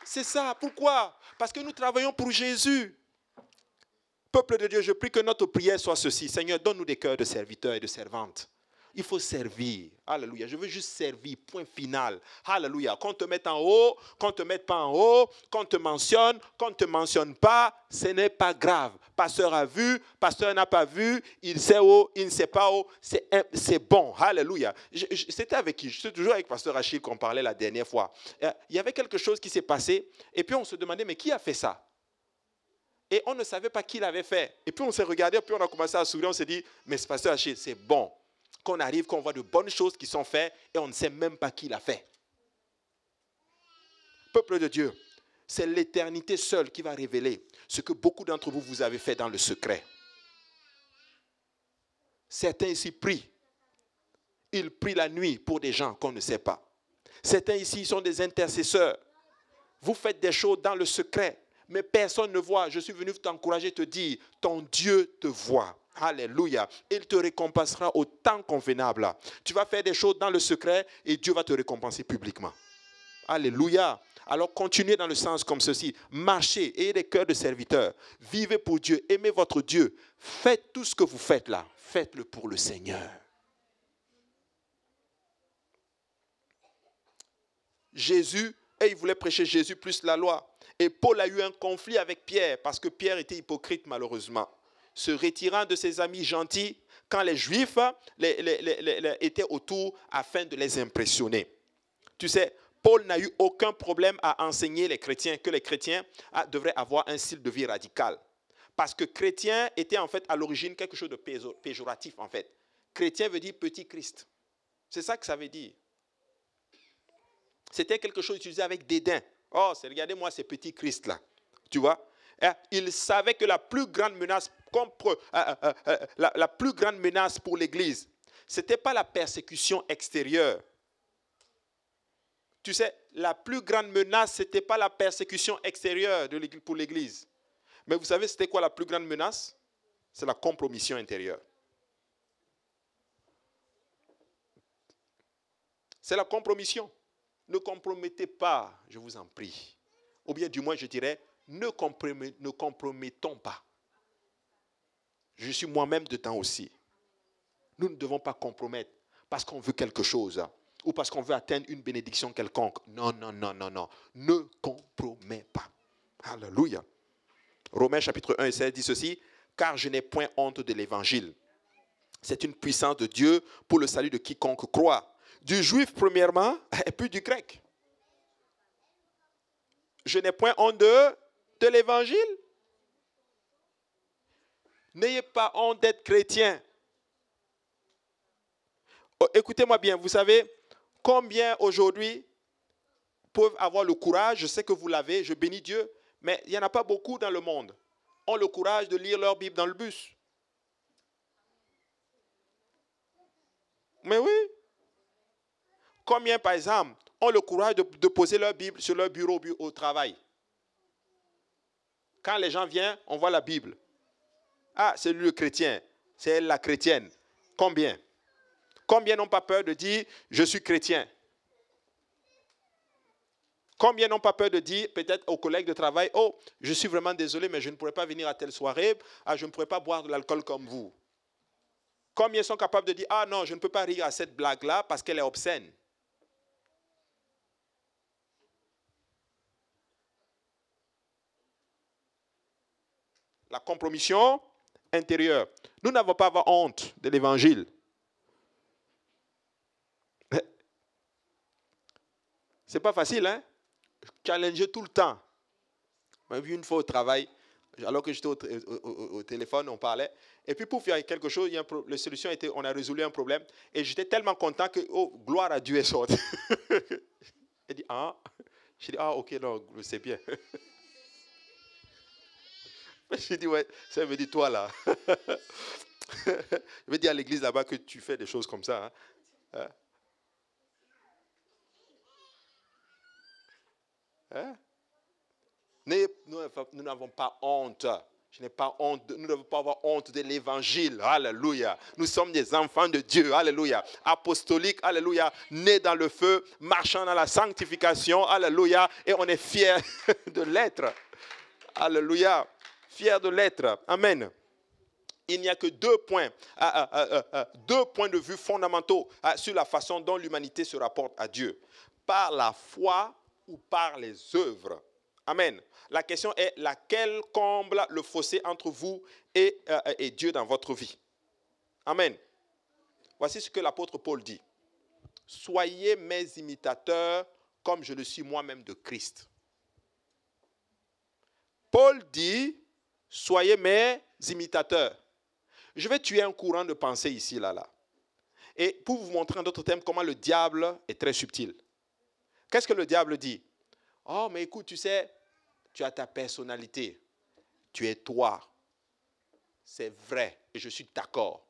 C'est ça. Pourquoi? Parce que nous travaillons pour Jésus. Peuple de Dieu, je prie que notre prière soit ceci. Seigneur, donne-nous des cœurs de serviteurs et de servantes. Il faut servir. Alléluia. Je veux juste servir. Point final. Alléluia. Qu'on te mette en haut, qu'on te mette pas en haut, qu'on te mentionne, qu'on ne te mentionne pas, ce n'est pas grave. Pasteur a vu, pasteur n'a pas vu, il sait où, il ne sait pas où. C'est bon. Alléluia. C'était avec qui? C'était toujours avec pasteur Achille qu'on parlait la dernière fois. Euh, il y avait quelque chose qui s'est passé et puis on se demandait, mais qui a fait ça? Et on ne savait pas qui l'avait fait. Et puis on s'est regardé, puis on a commencé à sourire, on s'est dit, mais pasteur Achille, c'est bon qu'on arrive, qu'on voit de bonnes choses qui sont faites et on ne sait même pas qui l'a fait. Peuple de Dieu, c'est l'éternité seule qui va révéler ce que beaucoup d'entre vous vous avez fait dans le secret. Certains ici prient. Ils prient la nuit pour des gens qu'on ne sait pas. Certains ici sont des intercesseurs. Vous faites des choses dans le secret, mais personne ne voit. Je suis venu t'encourager, te dire, ton Dieu te voit. Alléluia. Il te récompensera au temps convenable. Tu vas faire des choses dans le secret et Dieu va te récompenser publiquement. Alléluia. Alors continuez dans le sens comme ceci. Marchez, ayez des cœurs de serviteurs. Vivez pour Dieu, aimez votre Dieu. Faites tout ce que vous faites là. Faites-le pour le Seigneur. Jésus, et il voulait prêcher Jésus plus la loi. Et Paul a eu un conflit avec Pierre parce que Pierre était hypocrite malheureusement se retirant de ses amis gentils quand les Juifs étaient autour afin de les impressionner. Tu sais, Paul n'a eu aucun problème à enseigner les chrétiens que les chrétiens devraient avoir un style de vie radical. Parce que chrétien était en fait à l'origine quelque chose de péjoratif en fait. Chrétien veut dire petit Christ. C'est ça que ça veut dire. C'était quelque chose utilisé avec dédain. Oh, regardez-moi ces petits Christ là. Tu vois? Hein, il savait que la plus grande menace, euh, euh, euh, la, plus grande menace pour l'Église, ce n'était pas la persécution extérieure. Tu sais, la plus grande menace, ce n'était pas la persécution extérieure de pour l'Église. Mais vous savez, c'était quoi la plus grande menace? C'est la compromission intérieure. C'est la compromission. Ne compromettez pas, je vous en prie. Ou bien du moins, je dirais, ne, compromettons pas. Je suis moi-même dedans aussi. Nous ne devons pas compromettre parce qu'on veut quelque chose ou parce qu'on veut atteindre une bénédiction quelconque. Non, non, non, non, non. Ne compromets pas. Alléluia. Romains chapitre 1 et 16 dit ceci, car je n'ai point honte de l'évangile. C'est une puissance de Dieu pour le salut de quiconque croit. Du juif premièrement <laughs> et puis du grec. Je n'ai point honte de l'évangile. N'ayez pas honte d'être chrétien. Oh, écoutez-moi bien, vous savez combien aujourd'hui peuvent avoir le courage, je sais que vous l'avez, je bénis Dieu, mais il n'y en a pas beaucoup dans le monde, ont le courage de lire leur Bible dans le bus. Mais oui. Combien, par exemple, ont le courage de poser leur Bible sur leur bureau au travail? Quand les gens viennent, on voit la Bible. Ah, c'est lui le chrétien, c'est elle la chrétienne. Combien? Combien n'ont pas peur de dire je suis chrétien Combien n'ont pas peur de dire peut-être aux collègues de travail Oh, je suis vraiment désolé, mais je ne pourrais pas venir à telle soirée, ah, je ne pourrais pas boire de l'alcool comme vous. Combien sont capables de dire Ah non, je ne peux pas rire à cette blague-là parce qu'elle est obscène La compromission intérieure. Nous n'avons pas honte de l'évangile. <laughs> C'est pas facile, hein? Challenger tout le temps. J'ai vu une fois au travail, alors que j'étais au, téléphone, on parlait. Et puis pour faire quelque chose, il y a la solution était, on a résolu un problème. Et j'étais tellement content que, oh, gloire à Dieu est sorti. Il dit, ah? J'ai dit, ah, ok, non, c'est bien. <laughs> <laughs> J'ai dit, ouais, ça veut dire toi là. <laughs> Je vais dire à l'église là-bas que tu fais des choses comme ça. Hein. Hein? Hein? Nous n'avons pas honte. Je n'ai pas honte. Nous ne devons pas avoir honte de l'évangile. Alléluia. Nous sommes des enfants de Dieu. Alléluia. Apostoliques. Alléluia. Nés dans le feu, marchant dans la sanctification. Alléluia. Et on est fiers <laughs> de l'être. Alléluia. Fiers de l'être. Amen. Il n'y a que deux points, ah, ah, ah, deux points de vue fondamentaux sur la façon dont l'humanité se rapporte à Dieu. Par la foi ou par les œuvres. Amen. La question est laquelle comble le fossé entre vous et, euh, et Dieu dans votre vie? Amen. Voici ce que l'apôtre Paul dit. Soyez mes imitateurs comme je le suis moi-même de Christ. Paul dit, soyez mes imitateurs. Je vais tuer un courant de pensée ici, là, là. Et pour vous montrer en d'autres termes comment le diable est très subtil. Qu'est-ce que le diable dit? Oh, mais écoute, tu sais, tu as ta personnalité. Tu es toi. C'est vrai et je suis d'accord.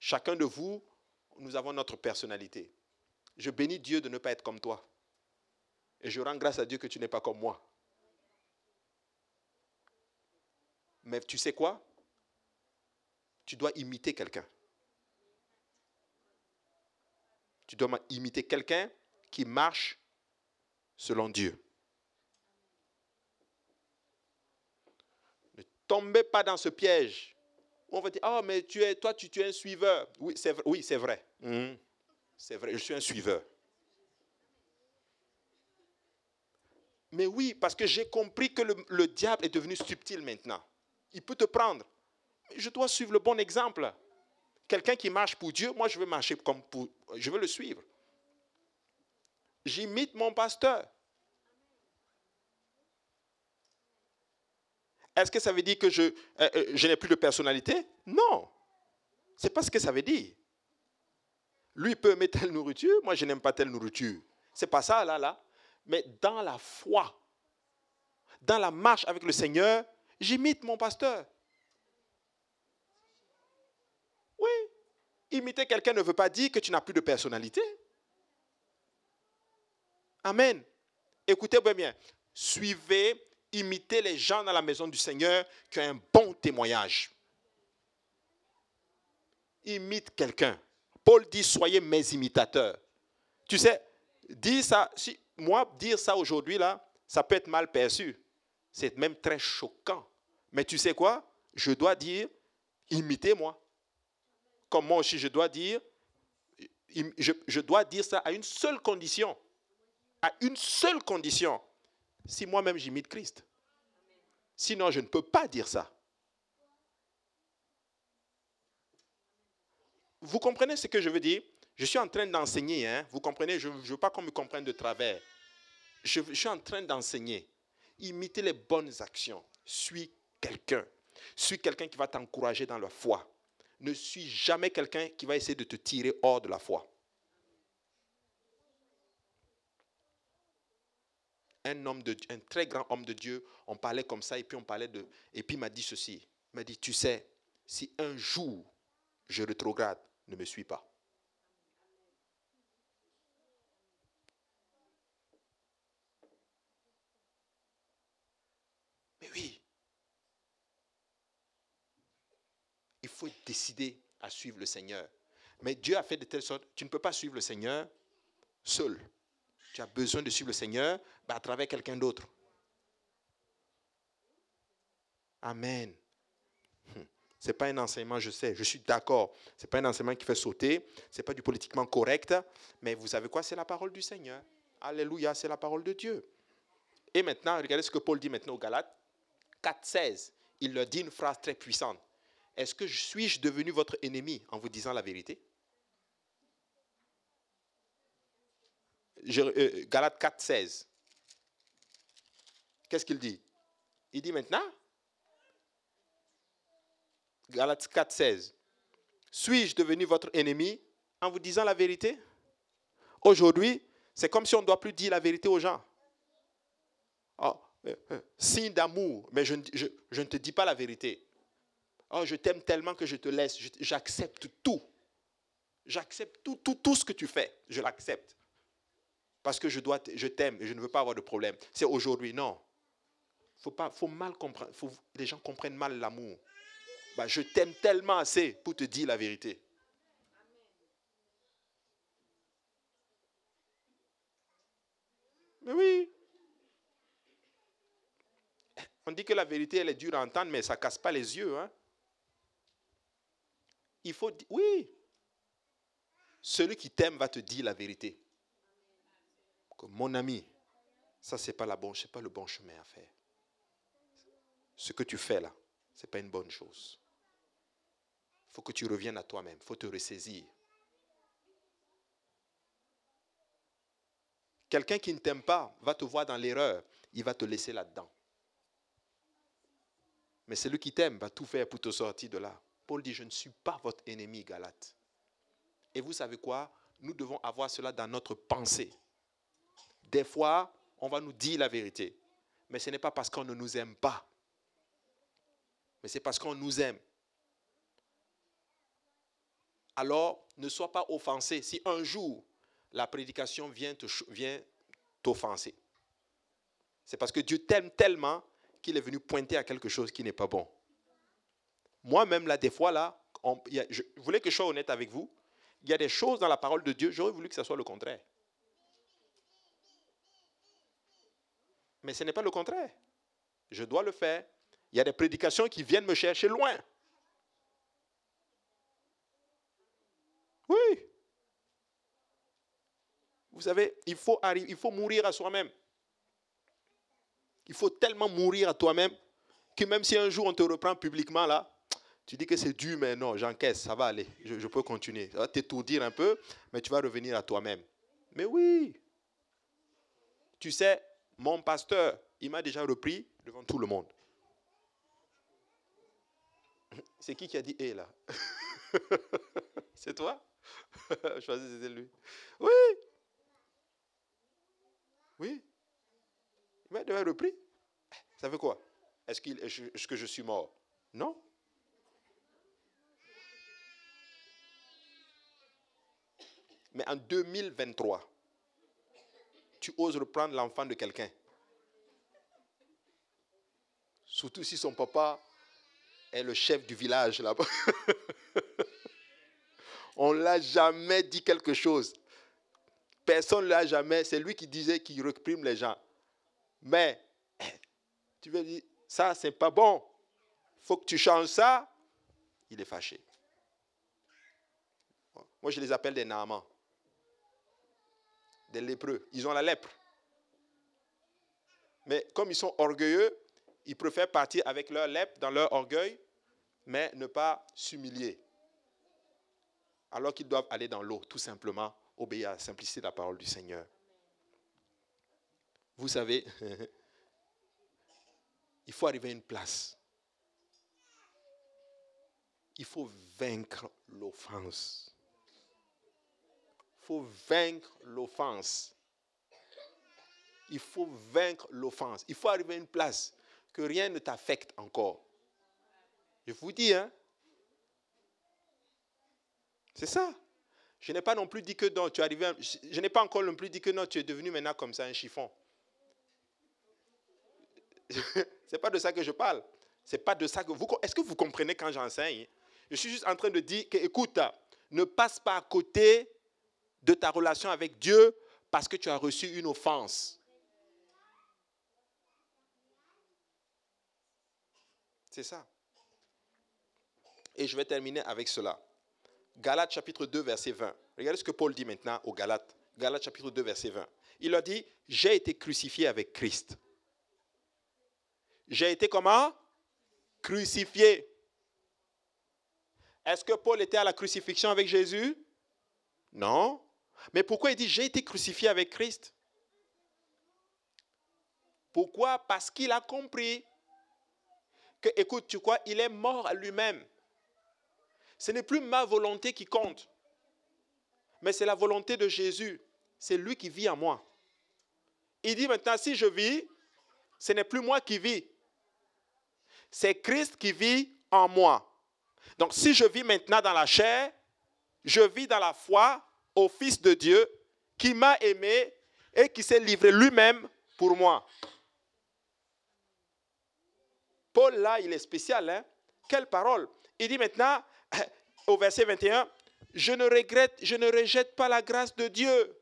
Chacun de vous, nous avons notre personnalité. Je bénis Dieu de ne pas être comme toi. Et je rends grâce à Dieu que tu n'es pas comme moi. Mais tu sais quoi? Tu dois imiter quelqu'un. Tu dois imiter quelqu'un qui marche selon Dieu. Ne tombez pas dans ce piège. On va dire, oh, mais tu es, toi, tu, es un suiveur. Oui, c'est vrai. Oui, vrai. Mhm. C'est vrai, je suis un suiveur. Mais oui, parce que j'ai compris que le, diable est devenu subtil maintenant. Il peut te prendre. je dois suivre le bon exemple. Quelqu'un qui marche pour Dieu, moi je veux marcher comme pour. Je veux le suivre j'imite mon pasteur. Est-ce que ça veut dire que je, euh, euh, n'ai plus de personnalité? Non. C'est pas ce que ça veut dire. Lui peut aimer telle nourriture, moi je n'aime pas telle nourriture. C'est pas ça là, là. Mais dans la foi, dans la marche avec le Seigneur, j'imite mon pasteur. Oui. Imiter quelqu'un ne veut pas dire que tu n'as plus de personnalité. Amen. Écoutez bien. Suivez, imitez les gens dans la maison du Seigneur qui ont un bon témoignage. Imite quelqu'un. Paul dit soyez mes imitateurs. Tu sais, dire ça, si, moi, dire ça aujourd'hui, là, ça peut être mal perçu. C'est même très choquant. Mais tu sais quoi? Je dois dire imitez-moi. Comme moi aussi, je dois dire, je dois dire ça à une seule condition à une seule condition, si moi-même j'imite Christ. Sinon, je ne peux pas dire ça. Vous comprenez ce que je veux dire? Je suis en train d'enseigner, hein? vous comprenez? Je ne veux pas qu'on me comprenne de travers. Je, je suis en train d'enseigner. Imiter les bonnes actions. Suis quelqu'un. Suis quelqu'un qui va t'encourager dans la foi. Ne suis jamais quelqu'un qui va essayer de te tirer hors de la foi. un homme de un très grand homme de Dieu, on parlait comme ça et puis on parlait de et puis m'a dit ceci. Il m'a dit tu sais, si un jour je rétrograde, ne me suis pas. Faut décider à suivre le Seigneur. Mais Dieu a fait de telle sorte, tu ne peux pas suivre le Seigneur seul. Tu as besoin de suivre le Seigneur bah, à travers quelqu'un d'autre. Amen. Hum. Ce n'est pas un enseignement, je sais, je suis d'accord. Ce n'est pas un enseignement qui fait sauter, ce n'est pas du politiquement correct, mais vous savez quoi, c'est la parole du Seigneur. Alléluia, c'est la parole de Dieu. Et maintenant, regardez ce que Paul dit maintenant aux Galates. 4.16, il leur dit une phrase très puissante. Est-ce que suis-je devenu votre ennemi en vous disant la vérité? Galates 4, 16. Qu'est-ce qu'il dit? Il dit maintenant, Galates 4, 16. Suis-je devenu votre ennemi en vous disant la vérité? Aujourd'hui, c'est comme si on ne doit plus dire la vérité aux gens. Oh, euh, euh, signe d'amour, mais je, ne te dis pas la vérité. Oh, je t'aime tellement que je te laisse. J'accepte tout. J'accepte tout, tout, tout ce que tu fais. Je l'accepte. Parce que je, dois, je t'aime et je ne veux pas avoir de problème. C'est aujourd'hui. Non. Faut pas, faut mal comprendre. Faut, les gens comprennent mal l'amour. Bah, je t'aime tellement assez pour te dire la vérité. Mais oui. On dit que la vérité, elle est dure à entendre, mais ça ne casse pas les yeux. Hein? Il faut oui. Celui qui t'aime va te dire la vérité. Comme mon ami, ça, ce n'est pas, la bon, pas le bon chemin à faire. Ce que tu fais là, ce n'est pas une bonne chose. Il faut que tu reviennes à toi-même. Il faut te ressaisir. Quelqu'un qui ne t'aime pas va te voir dans l'erreur. Il va te laisser là-dedans. Mais celui qui t'aime va tout faire pour te sortir de là. Paul dit, je ne suis pas votre ennemi, Galate. Et vous savez quoi? Nous devons avoir cela dans notre pensée. Des fois, on va nous dire la vérité. Mais ce n'est pas parce qu'on ne nous aime pas. Mais c'est parce qu'on nous aime. Alors, ne sois pas offensé si un jour la prédication vient t'offenser. C'est parce que Dieu t'aime tellement qu'il est venu pointer à quelque chose qui n'est pas bon. Moi-même, là, des fois, là, je voulais que je sois honnête avec vous. Il y a des choses dans la parole de Dieu, j'aurais voulu que ce soit le contraire. Mais ce n'est pas le contraire. Je dois le faire. Il y a des prédications qui viennent me chercher loin. Oui. Vous savez, il faut, arriver, il faut mourir à soi-même. Il faut tellement mourir à toi-même que même si un jour on te reprend publiquement là, tu dis que c'est dur, mais non, j'encaisse, ça va aller, je, peux continuer. Ça va t'étourdir un peu, mais tu vas revenir à toi-même. Mais oui, tu sais, mon pasteur, il m'a déjà repris devant tout le monde. C'est qui qui a dit hé là? <laughs> C'est toi? <laughs> Je pensais que c'était lui. Oui. Oui. Il m'a déjà repris. Ça fait quoi? Est-ce est que je suis mort? Non. Mais en 2023, tu oses reprendre l'enfant de quelqu'un. Surtout si son papa est le chef du village là-bas. <laughs> On ne l'a jamais dit quelque chose. Personne ne l'a jamais. C'est lui qui disait qu'il reprime les gens. Mais, <clears throat> tu veux dire, ça, c'est pas bon. Faut que tu changes ça. Il est fâché. Moi, je les appelle des namans des lépreux. Ils ont la lèpre. Mais comme ils sont orgueilleux, ils préfèrent partir avec leur lèpre dans leur orgueil, mais ne pas s'humilier. Alors qu'ils doivent aller dans l'eau, tout simplement, obéir à la simplicité de la parole du Seigneur. Vous savez, <laughs> il faut arriver à une place. Il faut vaincre l'offense faut vaincre l'offense. Il faut vaincre l'offense. Il faut arriver à une place que rien ne t'affecte encore. Je vous dis, hein. C'est ça. Je n'ai pas non plus dit que non, tu es arrivé, je n'ai pas encore non plus dit que non, tu es devenu maintenant comme ça un chiffon. <laughs> C'est pas de ça que je parle. C'est pas de ça que vous. Est-ce que vous comprenez quand j'enseigne? Je suis juste en train de dire que, écoute, ne passe pas à côté de ta relation avec Dieu parce que tu as reçu une offense. C'est ça. Et je vais terminer avec cela. Galates chapitre 2, verset 20. Regardez ce que Paul dit maintenant aux Galates. Galates chapitre 2, verset 20. Il leur dit, j'ai été crucifié avec Christ. J'ai été comment? Crucifié. Est-ce que Paul était à la crucifixion avec Jésus? Non. Mais pourquoi il dit j'ai été crucifié avec Christ? Pourquoi? Parce qu'il a compris que, écoute, tu crois, il est mort à lui-même. Ce n'est plus ma volonté qui compte, mais c'est la volonté de Jésus. C'est lui qui vit en moi. Il dit maintenant, si je vis, ce n'est plus moi qui vis. C'est Christ qui vit en moi. Donc si je vis maintenant dans la chair, je vis dans la foi au Fils de Dieu qui m'a aimé et qui s'est livré lui-même pour moi. Paul, là, il est spécial. Hein? Quelle parole Il dit maintenant, <laughs> au verset 21, je ne regrette, je ne rejette pas la grâce de Dieu.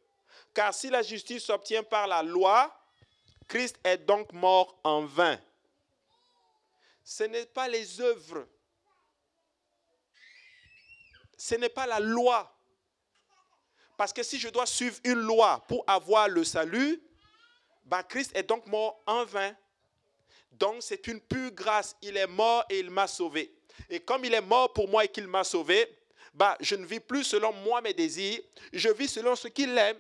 Car si la justice s'obtient par la loi, Christ est donc mort en vain. Ce n'est pas les œuvres. Ce n'est pas la loi. Parce que si je dois suivre une loi pour avoir le salut, bah Christ est donc mort en vain. Donc c'est une pure grâce. Il est mort et il m'a sauvé. Et comme il est mort pour moi et qu'il m'a sauvé, bah, je ne vis plus selon moi mes désirs, je vis selon ce qu'il aime.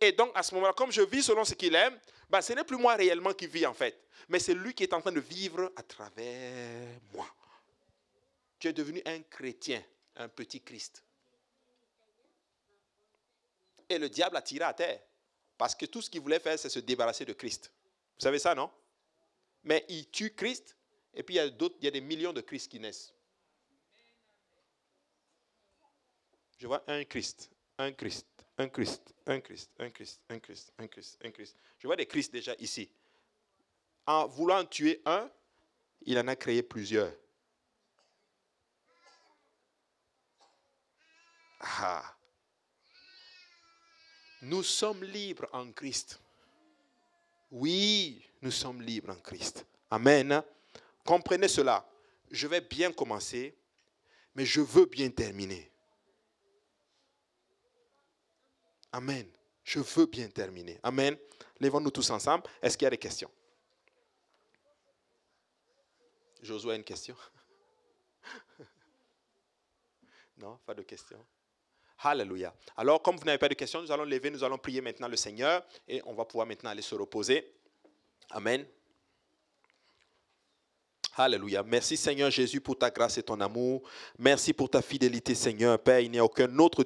Et donc, à ce moment-là, comme je vis selon ce qu'il aime, bah, ce n'est plus moi réellement qui vis en fait, mais c'est lui qui est en train de vivre à travers moi. Tu es devenu un chrétien, un petit Christ. Et le diable a tiré à terre, parce que tout ce qu'il voulait faire, c'est se débarrasser de Christ. Vous savez ça, non? Mais il tue Christ, et puis il y a d'autres, il y a des millions de Christ qui naissent. Je vois un Christ, un Christ, un Christ, un Christ, un Christ, un Christ, un Christ, un Christ. Je vois des Christ déjà ici. En voulant tuer un, il en a créé plusieurs. Ah. Nous sommes libres en Christ. Oui, nous sommes libres en Christ. Amen. Comprenez cela. Je vais bien commencer, mais je veux bien terminer. Amen. Je veux bien terminer. Amen. Lèvons-nous tous ensemble. Est-ce qu'il y a des questions? Josué a une question? <laughs> Non, pas de questions. Alléluia. Alors, comme vous n'avez pas de questions, nous allons lever, nous allons prier maintenant le Seigneur et on va pouvoir maintenant aller se reposer. Amen. Alléluia. Merci Seigneur Jésus pour ta grâce et ton amour. Merci pour ta fidélité Seigneur. Père, il n'y a aucun autre